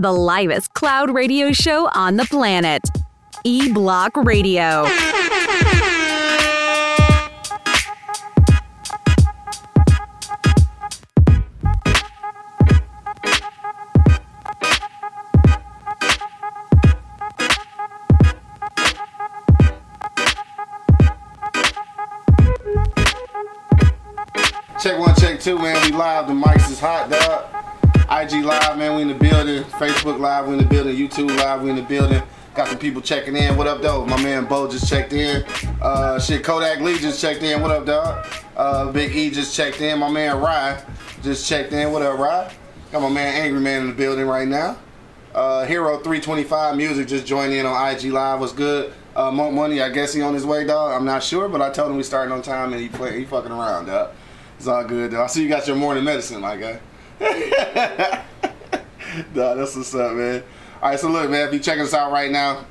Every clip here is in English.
The livest cloud radio show on the planet. E Block Radio. Check one, check two, man. We live. The mics is hot, dog. IG live, man. We in the building. Facebook live. We in the building. YouTube live. We in the building. Got some people checking in. What up, though? My man Bo just checked in. Uh, shit, Kodak Lee just checked in. What up, dog? Uh, Big E just checked in. My man Rye just checked in. What up, Rye? Got my man Angry Man in the building right now. Uh, Hero 325 Music just joined in on IG Live. What's good? Uh, Monk Money, I guess he on his way, dog. I'm not sure, but I told him we starting on time and he play, he fucking around, dog. It's all good, though. I see you got your morning medicine, my guy. dog, that's what's up, man. All right, so look, man, if you checking us out right now,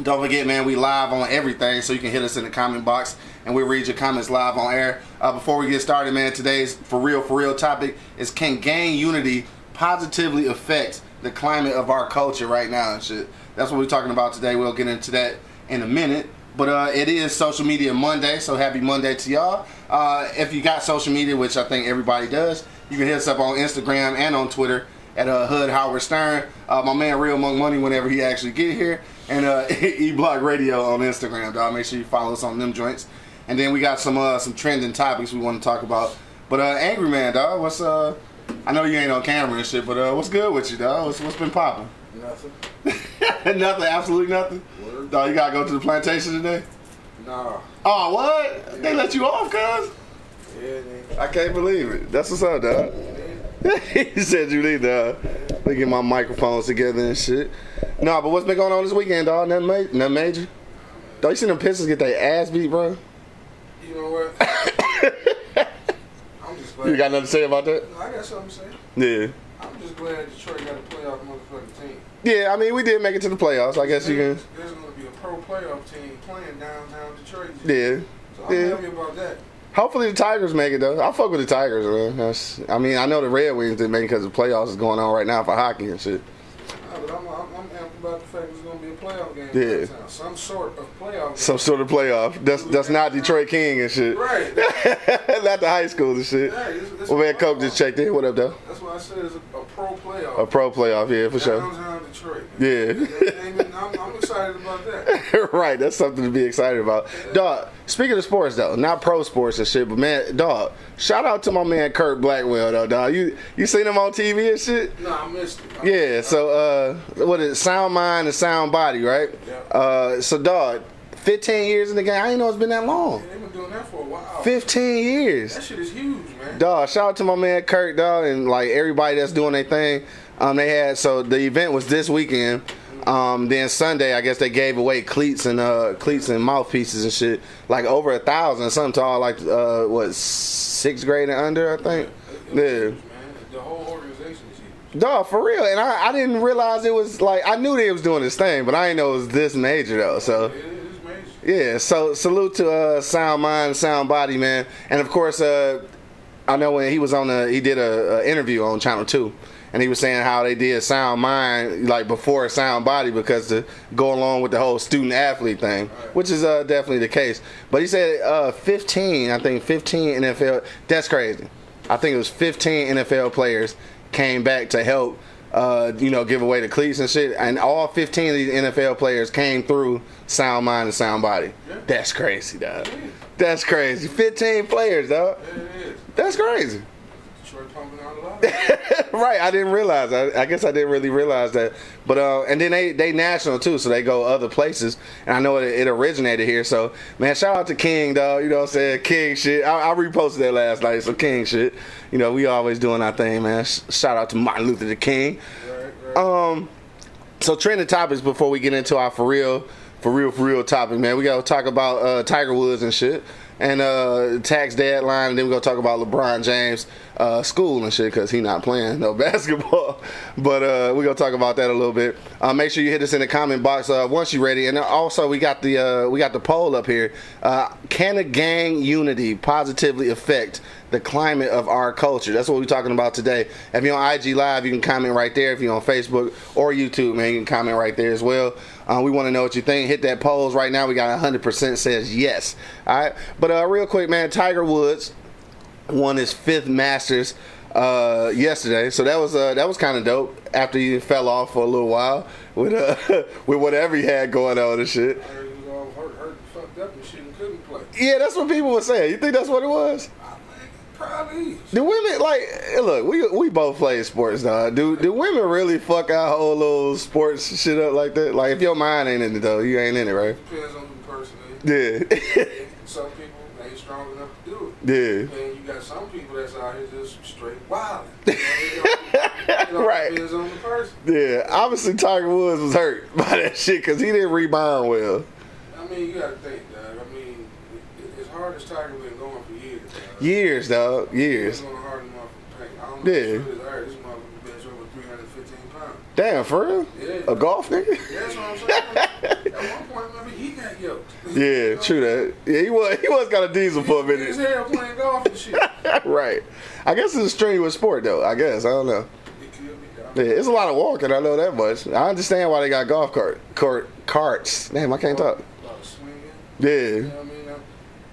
don't forget, man, we live on everything, so you can hit us in the comment box and we read your comments live on air. Uh, before we get started, man, today's for real, for real topic is can gang unity positively affect the climate of our culture right now and shit. That's what we're talking about today. We'll get into that in a minute. But uh, it is Social Media Monday, so happy Monday to y'all. Uh, if you got social media, which I think everybody does, you can hit us up on Instagram and on Twitter at uh, Hood Howard Stern. Uh, my man Real Monk Money whenever he actually get here, and uh, E Block Radio on Instagram. Dog, make sure you follow us on them joints. And then we got some uh, some trending topics we want to talk about. But uh, Angry Man, dog, what's uh? I know you ain't on camera and shit, but uh, what's good with you, dog? What's what's been popping? Nothing. nothing, absolutely nothing. Word. Dog, you gotta go to the plantation today. Nah. Oh, what? They let you off, cuz? Yeah. I can't believe it. That's what's up, dog. he said you need dog. Let me get my microphones together and shit. Nah, but what's been going on this weekend, dog? Nothing, ma- nothing major? Dog, you see them Pistons get their ass beat, bro? You know what? I'm just glad. You got nothing to say about that? I got something to say. Yeah. I'm just glad Detroit got a playoff motherfucking team. Yeah, I mean, we did make it to the playoffs. I guess you can. There's going to be a pro playoff team playing downtown Detroit. Yeah. So I'm yeah. happy about that. Hopefully the Tigers make it though. I fuck with the Tigers, man. That's, I mean, I know the Red Wings didn't make it because the playoffs is going on right now for hockey and shit. Nah, but I'm, I'm, I'm happy about the fact playoff game. Yeah. Some sort of playoff game. Some sort of playoff. That's that's not Detroit King and shit. Right. not the high school and shit. It's- it's Well, man, Coke just checked in. What up, though? That's why I said it's a, a pro playoff. A pro playoff, yeah, for sure. Detroit. Yeah. I'm, I'm excited about that. right, that's something to be excited about. Dog, speaking of sports though, not pro sports and shit, but man, dog, shout out to my man Kurt Blackwell though, dog. You you seen him on TV and shit? No, I missed it. I Yeah, so uh what is it, sound mind and sound body, right? Yeah. Uh so dog, fifteen years in the game. I didn't know it's been that long. They've been doing that for a while. Fifteen years. That shit is huge, man. Dog, shout out to my man Kurt, dog, and like everybody that's doing their thing. Um, they had so the event was this weekend. Um, then Sunday, I guess they gave away cleats and uh, cleats and mouthpieces and shit, like over a thousand, something to all like uh, what sixth grade and under, I think. Yeah. man. The whole organization is huge. Dog, for real, and I, I didn't realize it was like I knew they was doing this thing, but I didn't know it was this major though. So It is major. yeah, so salute to uh, Sound Mind, Sound Body, man, and of course, uh, I know when he was on the, he did a, a interview on Channel Two, and he was saying how they did Sound Mind like before Sound Body because to go along with the whole student athlete thing, which is uh, definitely the case. But he said uh, 15, I think 15 NFL. That's crazy. I think it was 15 NFL players came back to help. Uh, you know, give away the cleats and shit, and all 15 of these NFL players came through Sound Mind and Sound Body. That's crazy, dog. That's crazy. 15 players, dog. Yeah, it is. That's crazy. Pumping out a lot. right, I didn't realize. I, I guess I didn't really realize that. But uh, and then they they national too, so they go other places. And I know it, it originated here. So man, shout out to King, dog. You know what I'm saying? King shit. I, I reposted that last night. So King shit. You know we always doing our thing, man. Shout out to Martin Luther the King. right, right. Um, So trending topics before we get into our for real, for real, for real topic, man. We gotta talk about uh, Tiger Woods and shit, and uh, tax deadline, and then we're gonna talk about LeBron James uh, school and shit because he not playing no basketball. But uh, we gonna talk about that a little bit. Uh, make sure you hit us in the comment box uh, once you're ready, and also we got the uh, we got the poll up here. Can a gang unity positively affect the climate of our culture. That's what we're talking about today. If you're on IG Live, you can comment right there. If you're on Facebook or YouTube, man, you can comment right there as well. Uh, we want to know what you think. Hit that polls right now. We got 100% says yes. All right. But uh, real quick, man, Tiger Woods won his fifth Masters uh, yesterday, so that was uh, that was kind of dope. After he fell off for a little while with uh, with whatever he had going on and shit. I heard he was all hurt, hurt, and fucked up and shit and couldn't play. Yeah, that's what people were saying. You think that's what it was? Probably. Do women like eh, look? We we both play sports, dog. Do do women really fuck our whole little sports shit up like that? Like if your mind ain't in it though, you ain't in it, right? Depends on the person. is. Yeah, Some people ain't strong enough to do it. yeah, And you got some people that's out here just straight wild. You know, Right. depends on the person. yeah. Obviously, Tiger Woods was hurt by that shit because he didn't rebound well. I mean, you gotta think, dog. I mean, as hard as Tiger been for years. Dog. Years, dog. He's Years. going hard enough for pain. I don't know Yeah. if it's hard. This motherfucker bench over 315 pounds. Damn, for real? Yeah. A golf nigga? That's what I'm saying. At one point, maybe he got yoked. Yeah, true that. Yeah, he was he was kind of diesel for a His minute. hair playing golf and shit. right. I guess it's a strenuous sport though. I guess I don't know. It could be. dog. Yeah, it's a lot of walking. I know that much. I understand why they got golf cart, cart carts. Damn, I can't talk. A lot of swinging. Yeah.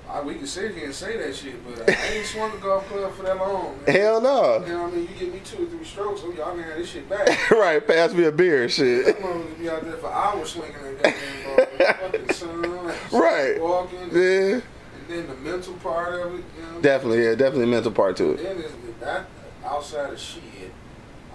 You know what I mean? I, I, we can sit here and say that shit, but I ain't swung a golf club for that long. Man. Hell no. You know what I mean? You give me two or three strokes, oh, y'all can have this shit back. right, pass me a beer, shit. I'm gonna be out there for hours swinging that goddamn ball. Fucking sun, Right. walking, Yeah, and then the mental part of it. You know? definitely. Yeah, definitely mental part to it. Then is that outside of shit,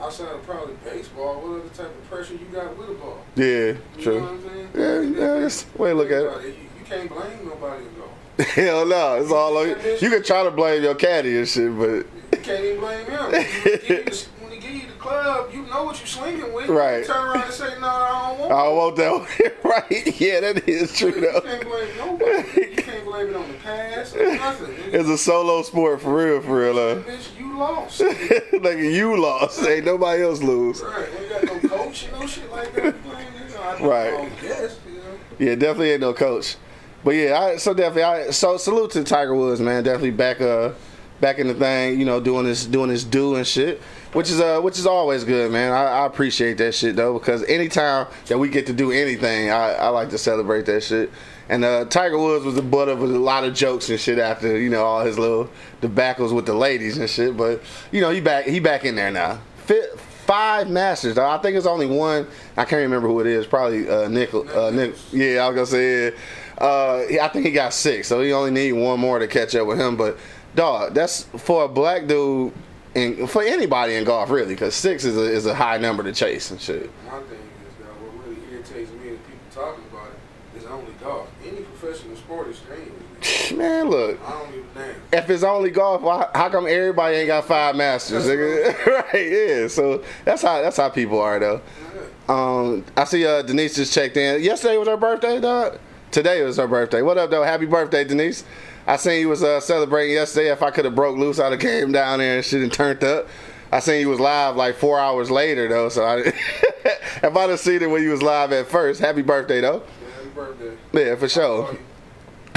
outside of probably baseball, what other type of pressure you got with a ball? Yeah, You know what true. I'm saying? Yeah, yeah, that's the way to look at it. You, you can't blame nobody in golf. Hell no, it's all on you. You can try to blame your caddy and shit, but You can't even blame him. When he give you the, give you the club, you know what you're swinging with. Right. You turn around and say, no, I don't want that. I want that. right? Yeah, that is true though. You can't blame nobody. You can't blame it on the past or nothing. It's a solo sport for real, for real. Uh. Bitch, you lost. like you lost, ain't nobody else lose. right. We got no coach, you know, shit like that. You know, I Right. guess, you know. Yeah, definitely ain't no coach. But yeah, I, so definitely, I, so salute to Tiger Woods, man. Definitely back, uh, back in the thing, you know, doing this, doing this do and shit, which is, uh, which is always good, man. I, I appreciate that shit though, because anytime that we get to do anything, I, I like to celebrate that shit. And uh, Tiger Woods was the butt of a lot of jokes and shit after, you know, all his little debacles with the ladies and shit. But you know, he back, he back in there now. Fit, five Masters. I think it's only one. I can't remember who it is. Probably uh. Uh, Nick. Yeah, I was gonna say. Yeah. Uh, I think he got six, so he only need one more to catch up with him. But dog, that's for a black dude and for anybody in golf really, because six is a, is a high number to chase and shit. My thing is that what really irritates me is people talking about it is only golf. Any professional sport is strange. Man, look. I don't give a damn. If it's only golf, why, how come everybody ain't got five masters? nigga? right? Yeah. So that's how that's how people are though. Um, I see uh, Denise just checked in. Yesterday was her birthday, dog. Today was her birthday. What up, though? Happy birthday, Denise. I seen you was uh, celebrating yesterday. If I could have broke loose, I'd have came down there and shit and turned up. I seen you was live like four hours later though, so I if I'd have seen it when you was live at first, happy birthday though. Yeah, Happy birthday. Yeah, for sure.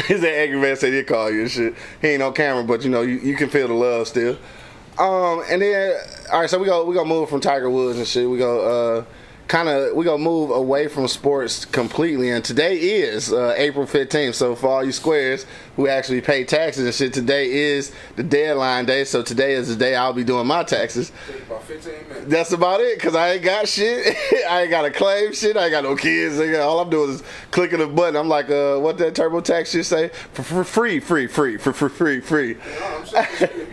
His angry man said he'd call you and shit. He ain't on camera, but you know you, you can feel the love still. Um, and then all right, so we go we gonna move from Tiger Woods and shit. We go uh kind of we're gonna move away from sports completely. And today is uh, April fifteenth. So for all you squares who actually pay taxes and shit, today is the deadline day. So today is the day I'll be doing my taxes. About 15 minutes. That's about it, cause I ain't got shit. I ain't got a claim shit. I ain't got no kids. All I'm doing is clicking a button. I'm like, uh, what that TurboTax shit say? For, for free, free, free, for, free, free. If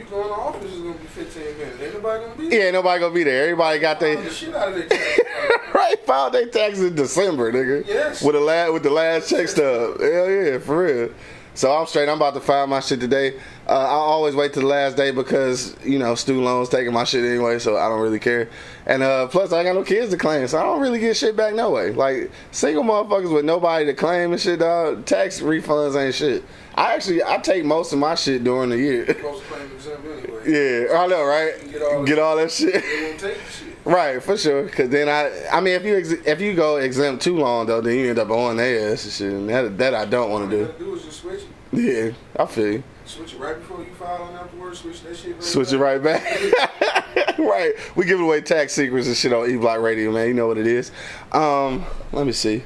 You know, I'm saying, shit, if you go in the office, it's gonna be 15 minutes. Ain't nobody gonna be there. Yeah, nobody gonna be there. Everybody got File they the shit out of their right filed their taxes in December, nigga. Yes. With the last with the last check stub. Hell yeah, for real. So I'm straight. I'm about to file my shit today. Uh, I always wait to the last day because you know student loans taking my shit anyway, so I don't really care. And uh, plus, I got no kids to claim, so I don't really get shit back no way. Like single motherfuckers with nobody to claim and shit, dog. Tax refunds ain't shit. I actually I take most of my shit during the year. Supposed to claim exempt anyway. yeah, I know, right? Get all Get that- all that shit. They won't take the shit. Right, for sure. Cause then I, I mean, if you ex- if you go exempt too long though, then you end up on their ass and shit. And that that I don't want to do. do is just switch it. Yeah, I feel you. Switch it right before you file and afterwards switch that shit right Switch it right back. right, we giving away tax secrets and shit on E Block Radio, man. You know what it is. Um, let me see,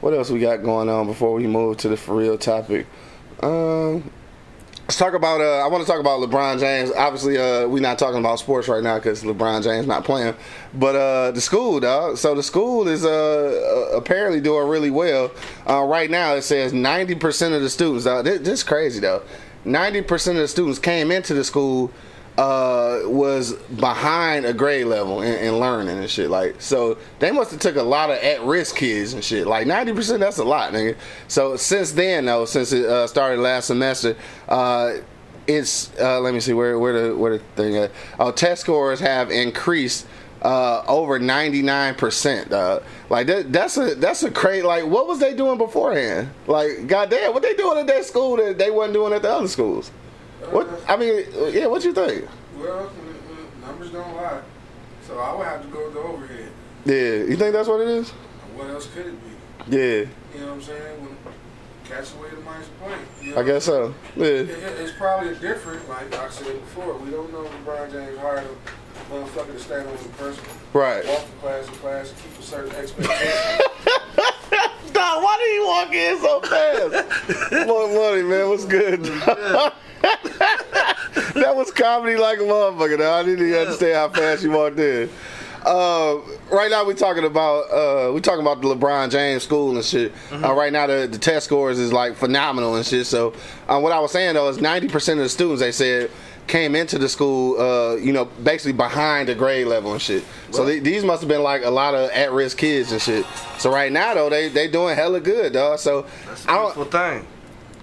what else we got going on before we move to the for real topic. Um. Let's talk about. Uh, I want to talk about LeBron James. Obviously, uh, we're not talking about sports right now because LeBron James not playing. But uh, the school, dog. So the school is uh, uh, apparently doing really well. Uh, right now, it says ninety percent of the students. Uh, this, this is crazy though. Ninety percent of the students came into the school uh, was behind a grade level in, in learning and shit. Like, so they must have took a lot of at risk kids and shit. Like ninety percent, that's a lot, nigga. So since then, though, since it uh, started last semester, uh, it's uh, let me see where where the where the thing. At. Oh, test scores have increased. Uh, over ninety nine percent. Like that, that's a that's a crazy. Like what was they doing beforehand? Like goddamn, what they doing at that school that they wasn't doing at the other schools? What I mean, yeah. What you think? Well, numbers don't lie. So I would have to go with the overhead. Yeah, you think that's what it is? What else could it be? Yeah, You know what I'm saying? When catch away the minus point. You know I guess so. Yeah, It- it- It's probably a different, like I said before. We don't know if LeBron James hired a motherfucker to stand on the person, right. walk from class to class, and keep a certain expectation. Dog, why did you walk in so fast? More money, man. What's good? that was comedy like a motherfucker. I didn't even understand how fast you walked in. Uh, right now we're talking about uh, we talking about the LeBron James school and shit. Uh, right now the, the test scores is like phenomenal and shit. So uh, what I was saying though is ninety percent of the students they said came into the school, uh, you know, basically behind the grade level and shit. So th- these must have been like a lot of at risk kids and shit. So right now though they they doing hella good, dog. So That's a beautiful thing.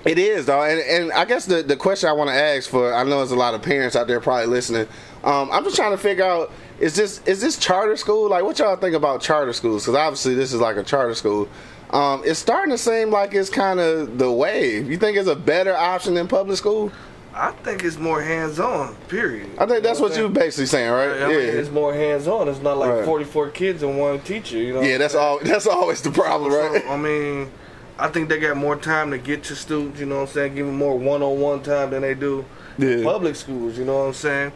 It is, dog, and, and I guess the, the question I want to ask for I know there's a lot of parents out there probably listening. Um, I'm just trying to figure out is this is this charter school? Like, what y'all think about charter schools? Because obviously this is like a charter school. Um, it's starting to seem like it's kind of the wave. You think it's a better option than public school? I think it's more hands on. Period. I think that's what you're basically saying, right? I mean, it's more hands on. It's not like Right. 44 kids and one teacher. You know. Yeah, that's all. That's always the problem, right? So, I mean, I think they got more time to get to students. You know what I'm saying? Give them more one-on-one time than they do Yeah. public schools. You know what I'm saying?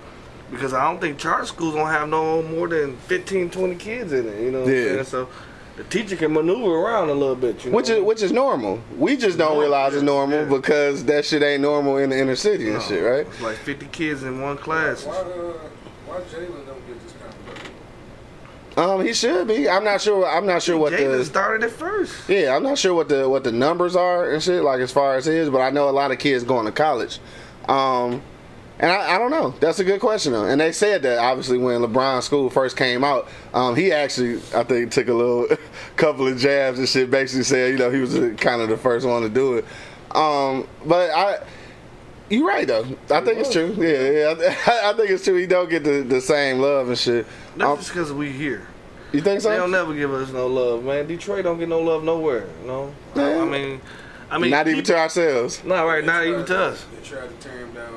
Because I don't think charter schools don't have no more than 15, 20 kids in it. You know what Yeah. I'm saying? So the teacher can maneuver around a little bit. You know? Which is which is normal. We just don't Normal, realize it's normal yeah. because that shit ain't normal in the inner city and No, shit, right? It's like 50 kids in one class. why, uh, why Jalen don't get this kind of money? Um, he should be. I'm not sure. I'm not sure what Jalen the started it first. yeah. I'm not sure what the what the numbers are and shit like as far as his, but I know a lot of kids going to college. Um, and I, I don't know. That's a good question though. And they said that obviously when LeBron's school first came out, um, he actually I think took a little couple of jabs and shit. Basically said you know he was kind of the first one to do it. Um, but I. You're right though. I think it's true. Yeah, yeah. I, I think it's true. He don't get the, the same love and shit. That's Um, just because we here. you think so? They don't never give us no love, man. Detroit don't get no love nowhere. You know. I, Yeah. I mean, I mean, Not even to ourselves. Not right. They Not even to us. They tried to tear him down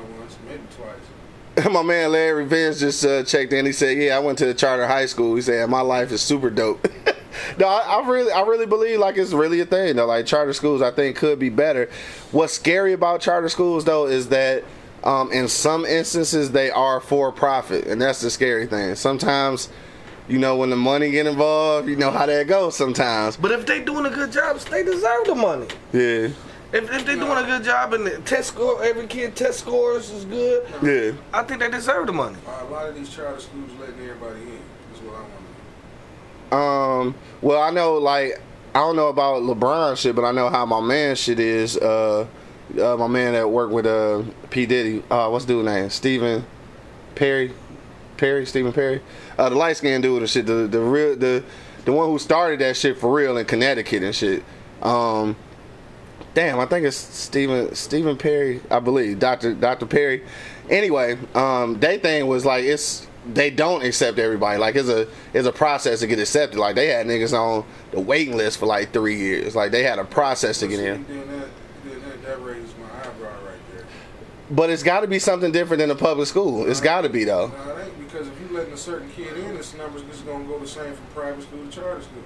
once, twice. My man Larry Vince just uh, checked in. He said, "Yeah, I went to the charter high school." He said, "My life is super dope." no, I, I really, I really believe like it's really a thing. Though, like charter schools, I think could be better. What's scary about charter schools though is that um, in some instances they are for profit, and that's the scary thing. Sometimes, you know, when the money get involved, you know how that goes. Sometimes, But if they doing a good job, they deserve the money. yeah, If, if they doing a good job and the test score, every kid test scores is good, yeah. I think they deserve the money. A lot of these charter schools letting everybody in. Is what I want Um. Well, I know like I don't know about LeBron shit, but I know how my man shit is. Uh, uh my man that worked with uh P Diddy. Uh, what's the dude name? Stephen Perry. Perry. Stephen Perry. Uh, the light skinned dude and shit. The the real the the one who started that shit for real in Connecticut and shit. Um. Damn, I think it's Stephen Stephen Perry, I believe, Doctor Doctor Perry. Anyway, um, they thing was like it's they don't accept everybody. Like it's a it's a process to get accepted. Like they had niggas on the waiting list for like three years. Like they had a process to get in. Then that, then that, that raises my eyebrow right there. But it's got to be something different than a public school. It's got to be though. No, it ain't because if you letting a certain kid in, this number's just gonna go the same from private school to charter school.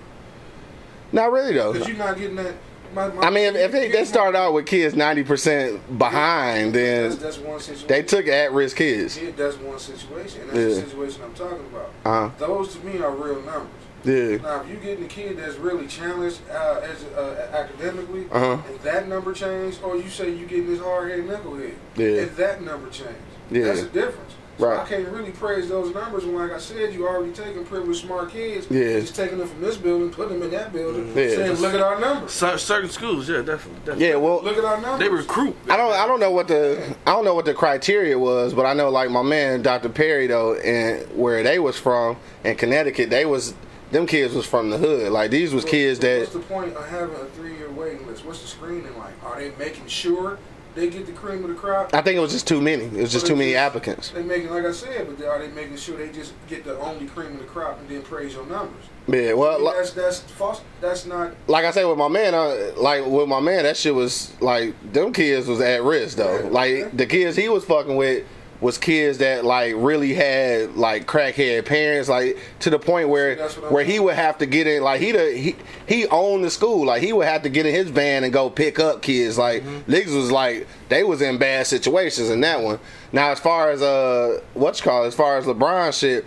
Not really though. Because you're not getting that. My, my, I mean, if, if they, start out with kids ninety percent behind, that's, then that's one situation. they took at-risk kids. Yeah, that's one situation, and that's Yeah. the situation I'm talking about. Uh huh. Those to me are real numbers. Yeah. Now, if you getting a kid that's really challenged uh, as uh, academically, Uh-huh. and that number changed, or you say you getting this hard-headed knucklehead, Yeah. and that number changed, Yeah. that's the difference. So I can't really praise those numbers when, like I said, you already taking privileged smart kids, Yeah. just taking them from this building, putting them in that building, Yeah. saying, "Look at our numbers. Cer- certain schools, yeah, definitely. definitely. Yeah. Well, Look at our numbers." They recruit. I don't I don't know what the I don't know what the criteria was, but I know like my man Dr. Perry though, and where they was from in Connecticut, they was them kids was from the hood. Like these was So- kids so that What's the point of having a three-year waiting list? What's the screening like? Are they making sure they get the cream of the crop? I think it was just too many. It was just too many applicants. They making, like I said, but they, are they making sure they just get the only cream of the crop and then praise your numbers? Yeah. Well, I mean, that's that's false. That's not. like I said with my man, uh, like with my man, that shit was like them kids was at risk though. Yeah. Like the kids he was fucking with was kids that like really had like crackhead parents, like to the point where That's what I'm where he would have to get in, like he the he he owned the school, like he would have to get in his van and go pick up kids. Like Mm-hmm. niggas was like they was in bad situations in that one. Now as far as uh what's called as far as LeBron shit.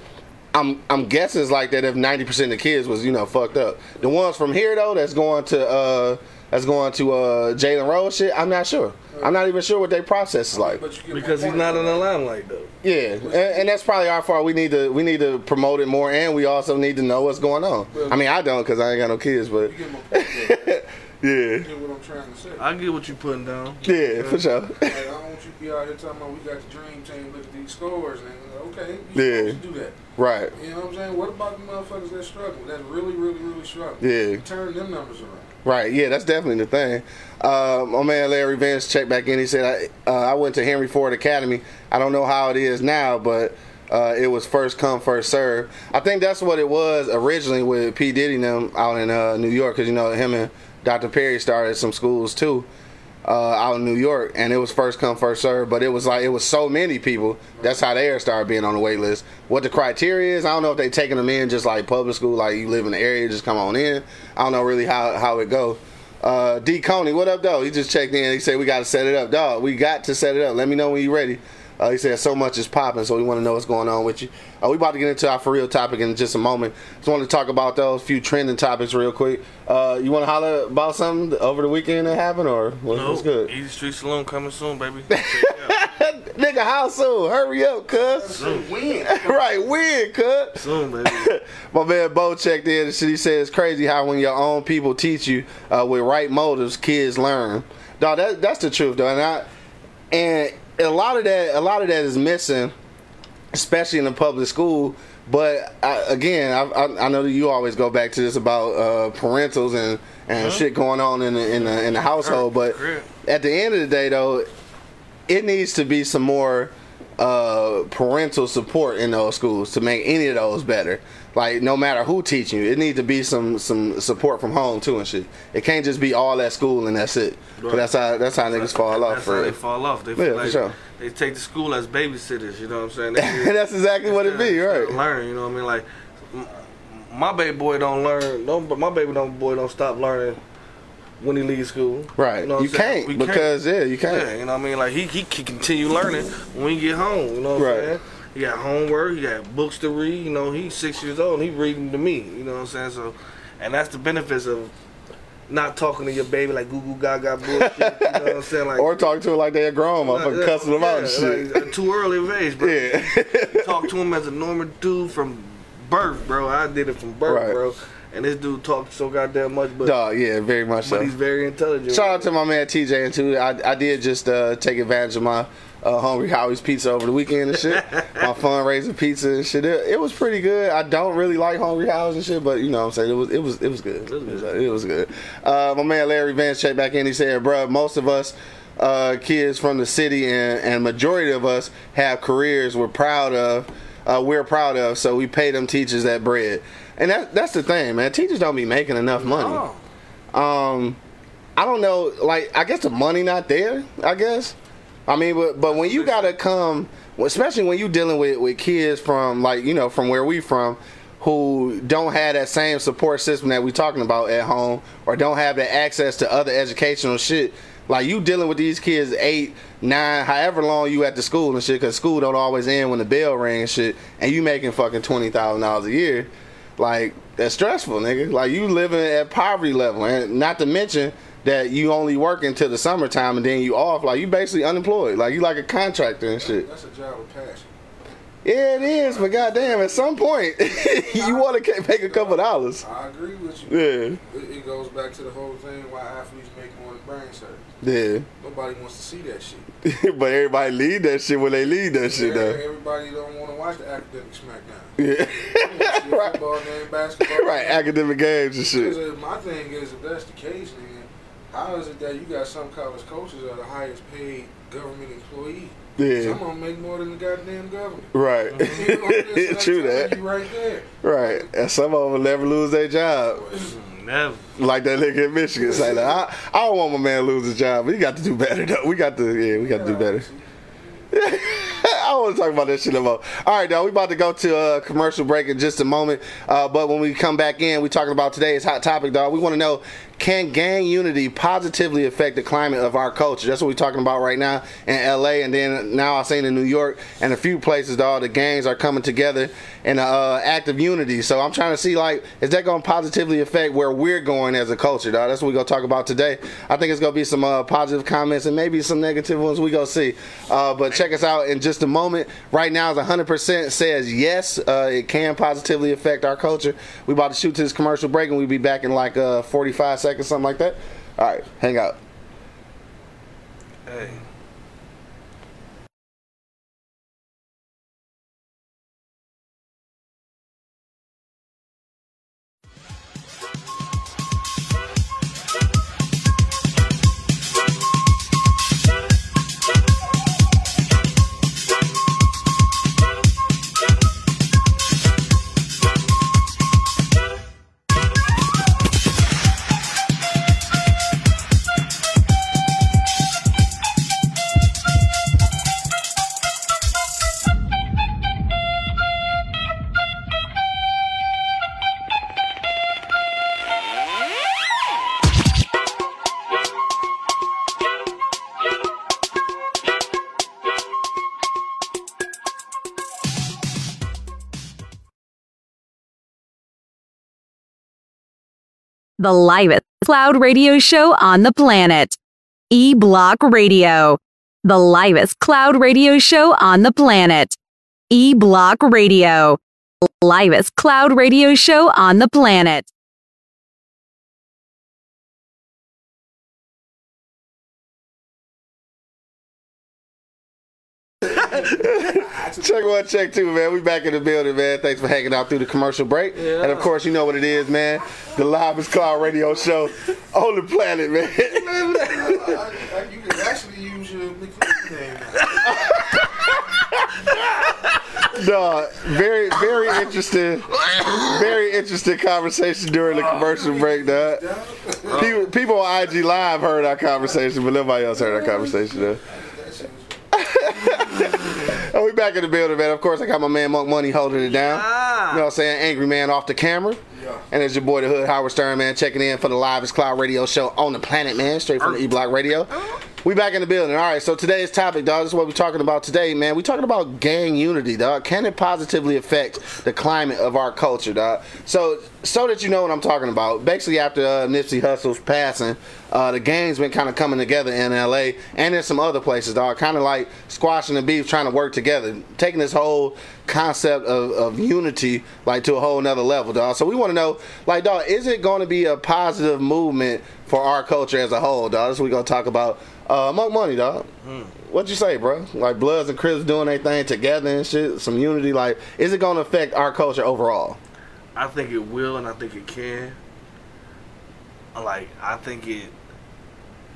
I'm I'm guessing it's like that if ninety percent of the kids was you know fucked up. The ones from here though that's going to uh that's going to uh Jalen Rose shit. I'm not sure. I'm not even sure what their process is like. But you get Because he's not in the limelight though. Yeah, and, and that's probably our fault. We need to we need to promote it more, and we also need to know what's going on. I mean, I don't because I ain't got no kids, but You get my point. though. yeah, You get what I'm trying to say. I get what you're putting down. yeah, for sure. Like, I don't want you to be out here talking about we got the dream team. Look at these scores, and okay, you Yeah. do that. right. You know what I'm saying? What about the motherfuckers that struggle? That really, really, really struggle. Yeah. Turn them numbers around. Right, yeah, that's definitely the thing. Uh, my man Larry Vance checked back in. He said, I, uh, I went to Henry Ford Academy. I don't know how it is now, but uh, it was first come, first serve. I think that's what it was originally with P. Diddy them out in uh, New York, because, you know, him and Dr. Perry started some schools too uh, out in New York, and it was first come, first serve. But it was like, it was so many people. That's how they started being on the wait list. What the criteria is, I don't know if they taking them in just like public school, like you live in the area, just come on in. I don't know really how, how it go. Uh, D Coney, what up, though? He just checked in. He said we got to set it up, dog. We got to set it up. Let me know when you're ready. Uh, he said so much is popping, so we want to know what's going on with you. Uh, we about to get into our for real topic in just a moment. Just want to talk about those few trending topics real quick. Uh, you want to holler about something over the weekend that happened, or what, No, what's good? Easy Street Saloon coming soon, baby. Check it out. Nigga, how soon? Hurry up, cuz. Soon, Win. right, weird, cuz. soon, baby. My man Bo checked in and shit. He said it's crazy how when your own people teach you uh, with right motives, kids learn. Dog, that, that's the truth though, and I and a lot of that, a lot of that is missing, especially in the public school. But I, again, I, I, I know that you always go back to this about uh, parentals and, and shit going on in the in the, in the household. But at the end of the day, though, it needs to be some more uh, parental support in those schools to make any of those better. Like no matter who teaching you, it needs to be some some support from home too and shit. It can't just be all at school and that's it. Right. that's how that's how niggas fall off That's for how they fall off. They Yeah, like sure. they take the school as babysitters. You know what I'm saying? They that's exactly what it be, right? Learn, you know what I mean? Like, my baby boy don't learn. Don't, but my baby don't boy don't stop learning when he leaves school. Right. know You I'm saying? can't because yeah, you can't. you know what I mean? Like he he can continue learning when he get home. You know what Right. I'm saying? He got homework. He got books to read. You know, he's six years old. and He reading to me. You know what I'm saying? So, and that's the benefits of not talking to your baby like goo goo gaga bullshit. you know what I'm saying? Like Or talk to it like they a grown motherfucker, yeah, cussing them out and shit. Like, too early of age, bro. Yeah. talk to him as a normal dude from birth, bro. I did it from birth, Right. bro. And this dude talks so goddamn much, but Dog, yeah, very much so. but he's very intelligent. Shout out to my man TJ and too. I, I did just uh, take advantage of my uh, Hungry Howie's Pizza over the weekend and shit. my fundraiser pizza and shit. It, it, was pretty good. I don't really like Hungry Howie's and shit, but you know what I'm saying? It was it was it was good. It was good. It was good. Uh, my man Larry Vance checked back in. He said, "Bro, most of us." Uh, kids from the city and, and majority of us have careers we're proud of uh, we're proud of so we pay them teachers that bread and that, that's the thing man teachers don't be making enough money um I don't know. Like, I guess the money not there. I guess. I mean, but but when you gotta come, especially when you dealing with with kids from like you know from where we from, who don't have that same support system that we talking about at home, or don't have that access to other educational shit. Like you dealing with these kids eight, nine, however long you at the school and shit, because school don't always end when the bell rings and shit, and you making fucking twenty thousand dollars a year. Like that's stressful, nigga. Like you living at poverty level, and not to mention that you only work until the summertime and then you off. Like you basically unemployed. Like you like a contractor and shit. That's a job of passion. Yeah, it is, but goddamn, at some point you want to make a couple dollars. I agree with you. Yeah. It, it goes back to the whole thing why athletes make more than brain surgery. Yeah. Nobody wants to see that shit. but everybody lead that shit when they lead that shit though. Everybody don't want to watch the academic smackdown. Yeah. right. Game, basketball. right, academic games and shit. My thing is, if that's the case, nigga, how is it that you got some college coaches are the highest paid government employee? Yeah. Some of them make more than the goddamn government. Right. You know, that's- True that's that. you right there. Right. And some of them will never lose their job. Never. Like that nigga in Michigan. Say, like, I, I don't want my man to lose his job, but he got to do better though. We got to yeah, we got to do better. I don't want to talk about that shit no more. All right, dog. We about to go to a commercial break in just a moment. Uh, but when we come back in, we talking about today's hot topic, dog. We want to know can gang unity positively affect the climate of our culture? That's what we're talking about right now in LA, and then now I've seen in New York and a few places, All The gangs are coming together in an uh, act of unity. So I'm trying to see like, is that going to positively affect where we're going as a culture, dog? That's what we're gonna talk about today. I think it's gonna be some uh, positive comments and maybe some negative ones. We gonna see. Uh, but check us out in just a moment. Right now, is 100% says yes. Uh, it can positively affect our culture. We about to shoot to this commercial break, and we'll be back in like uh, 45 seconds, something like that. All right, hang out. Hey. The livest cloud radio show on the planet. E Block Radio, the livest cloud radio show on the planet. E Block Radio, livest cloud radio show on the planet. Check one, check two, man. We back in the building, man. Thanks for hanging out through the commercial break. And of course, you know what it is, man. The Live Cloud Radio Show on the planet, man. I, I, you can actually use your McFlurry name now. No, very, very interesting, very interesting conversation during the commercial break, dog. People, people on IG Live heard our conversation, but nobody else heard our conversation, though. That shit was Oh, we back in the building, man. Of course, I got my man Monk Money holding it down. You know what I'm saying? Angry man off the camera. Yeah. And it's your boy, the Hood Howard Stern, man, checking in for the Livest Cloud Radio Show on the planet, man, straight from the E Block Radio. We back in the building. All right, so today's topic, dog, this is what we're talking about today, man. we talking about gang unity, dog. Can it positively affect the climate of our culture, dog? So, so that you know what I'm talking about, basically after uh, Nipsey Hussle's passing, uh, the gang's been kind of coming together in LA and in some other places, dog. Kind of like squashing the beef, trying to work together, taking this whole concept of, of unity like to a whole nother level, dog. So we want to know, like, dog, is it going to be a positive movement for our culture as a whole, dog? That's what we're gonna talk about Uh, Monk Money, dog. Hmm. What you say, bro? Like Bloods and Crips doing their thing together and shit, some unity. Like, is it gonna affect our culture overall? I think it will, and I think it can. Like, I think it.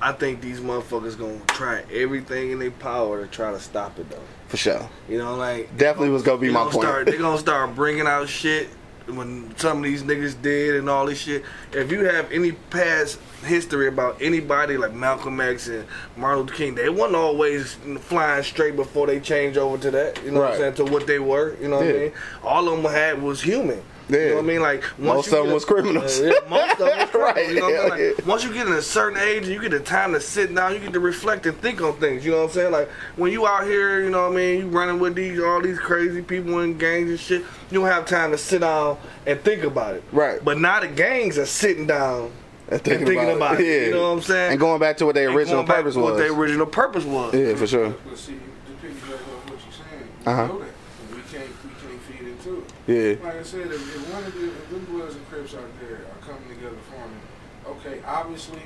I think these motherfuckers gonna try everything in their power to try to stop it, though. For sure. You know, like Definitely was gonna be my point. Start, they gonna start bringing out shit when some of these niggas did and all this shit. If you have any past history about anybody like Malcolm X and Martin Luther King, they wasn't always flying straight before they changed over to that. You know what I'm saying? To what they were. You know what Yeah. I mean? All of them had was human. You know what I mean? Like Most once you of 'em get was criminals. Uh, yeah, most of them was criminals. Right, You know what I mean? yeah, Like, once you get in a certain age and you get the time to sit down, you get to reflect and think on things. You know what I'm saying? Like when you out here, you know what I mean, you running with these all these crazy people in gangs and shit, you don't have time to sit down and think about it. Right. But now the gangs are sitting down And and thinking about it. Yeah. You know what I'm saying? And going back to what their original going back purpose to was. What their original purpose was. yeah, for sure. But see, Yeah. Like I said, if, if one of the if them Bloods and Crips out there are coming together forming, okay, obviously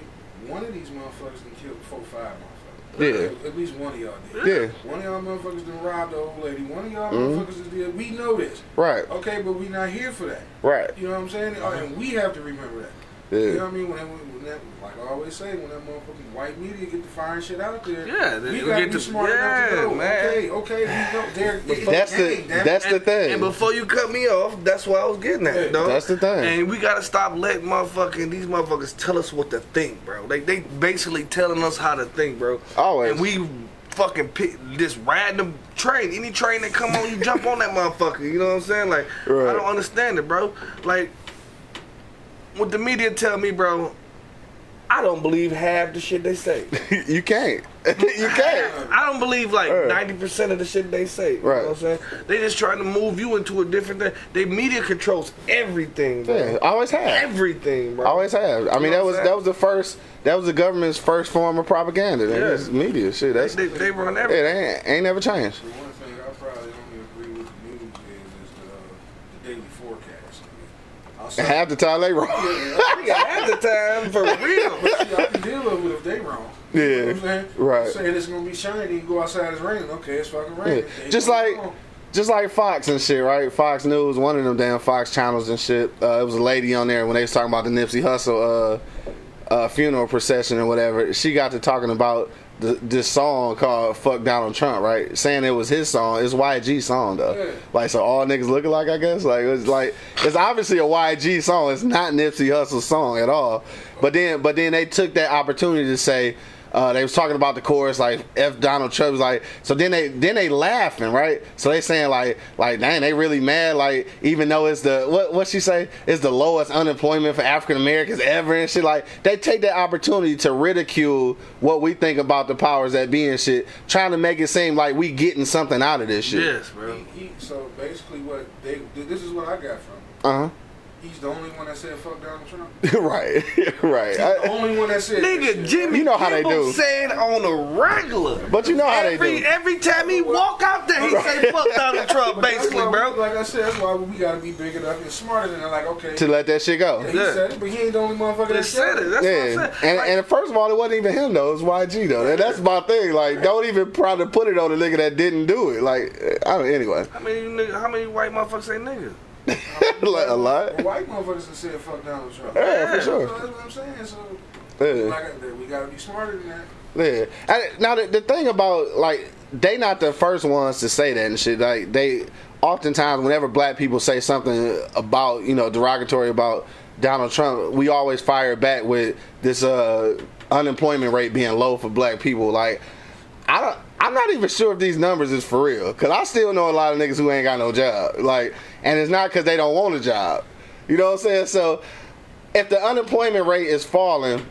one of these motherfuckers done killed four, five motherfuckers. Yeah. At least one of y'all did. Yeah. One of y'all motherfuckers done robbed the old lady. One of y'all Mhm. motherfuckers is dead. We know this. Right. Okay, but we not here for that. Right. You know what I'm saying? Uh, And we have to remember that. Yeah. You know what I mean? When, that, when that, like I always say, when that motherfucking white media get to firing shit out there, Yeah, they- we gotta get be to- smart yeah, enough to know. man. Okay, okay, we know they're, it's That's the gang, damn it. that's the thing. And before you cut me off, that's why I was getting at, Yeah, dog. That's the thing. And we gotta stop letting motherfucking these motherfuckers tell us what to think, bro. They they basically telling us how to think, bro. Always. And we fucking pick this random train. Any train that come on, you jump on that motherfucker. You know what I'm saying? Like Right. I don't understand it, bro. Like what the media tell me, bro. I don't believe half the shit they say. you can't. you can't. I don't believe like Right. ninety percent of the shit they say. You Right. know what I'm saying? They just trying to move you into a different thing. They media controls everything, bro. Yeah. Always have. Everything, bro. Always have. I mean, that was that was the first. That was the government's first form of propaganda. Yeah. media. Shit. That's They, they run yeah. everything. They ain't, ain't never changed. The one thing I probably only agree with the news is, is the, uh, the daily forecast. I mean, Half the time they wrong. Yeah, half the time for real. but see, I can deal with it if they wrong. Yeah, You know what I'm saying? right. Saying it's gonna be shiny, you go outside, it's raining. Okay, it's fucking raining. Yeah. Just like- wrong. Just like Fox and shit, right? Fox News, one of them damn Fox channels and shit. Uh, it was a lady on there when they was talking about the Nipsey Hussle uh, uh, funeral procession or whatever. She got to talking about the, this song called "Fuck Donald Trump," right? Saying it was his song. It's YG song though. Yeah. Like so, all niggas looking like I guess like it's like it's obviously a YG song. It's not Nipsey Hussle's song at all. But then, but then they took that opportunity to say. Uh, they was talking about the chorus like F Donald Trump was like so then they then they laughing right so they saying like like dang they really mad like even though it's the what what she say it's the lowest unemployment for African Americans ever and shit like they take that opportunity to ridicule what we think about the powers that be and shit trying to make it seem like we getting something out of this shit Yes, bro. He, he, so basically, what they this is what I got from. him. uh He's the only one that said fuck Donald Trump. right right He's the I- only one that said Nigga, shit. Jimmy You know how they do. saying on a regular. but you know how they every do every time he walk out there, he say fuck Donald Trump, basically, why bro. Like I said, that's why we gotta be big enough and smarter than that. Like, okay, to let that shit go yeah, he Yeah. said it, but he ain't the only motherfucker They that said it. That's yeah, what I'm saying. and, Like, and first of all, it wasn't even him though. It was YG though. And that's my thing. Like, don't even try to put it on the nigga that didn't do it. Like, I don't. Anyway, how many how many white motherfuckers say nigga? like a lot. White motherfuckers that said fuck Donald Trump. Yeah, for So sure. that's what I'm saying. So, Yeah. like, we gotta be smarter than that. Yeah. Now the, the thing about like they not the first ones to say that and shit. Like they oftentimes whenever black people say something about you know derogatory about Donald Trump, we always fire back with this uh unemployment rate being low for black people. Like I don't. I'm not even sure if these numbers is for real, cause I still know a lot of niggas who ain't got no job. Like, and it's not cause they don't want a job. You know what I'm saying? So, if the unemployment rate is falling,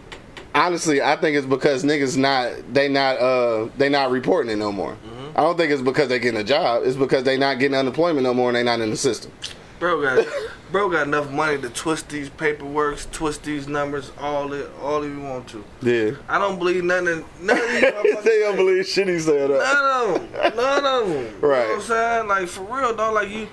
honestly, I think it's because niggas not they not uh they not reporting it no more. I don't think it's because they getting a job. It's because they not getting unemployment no more and they not in the system. Bro got bro got enough money to twist these paperworks, twist these numbers, all it all you want to. Yeah. I don't believe of none of these they don't believe shit he said. None of them. None of them. You know Right. what I'm saying? Like, for real, dog. Like, you,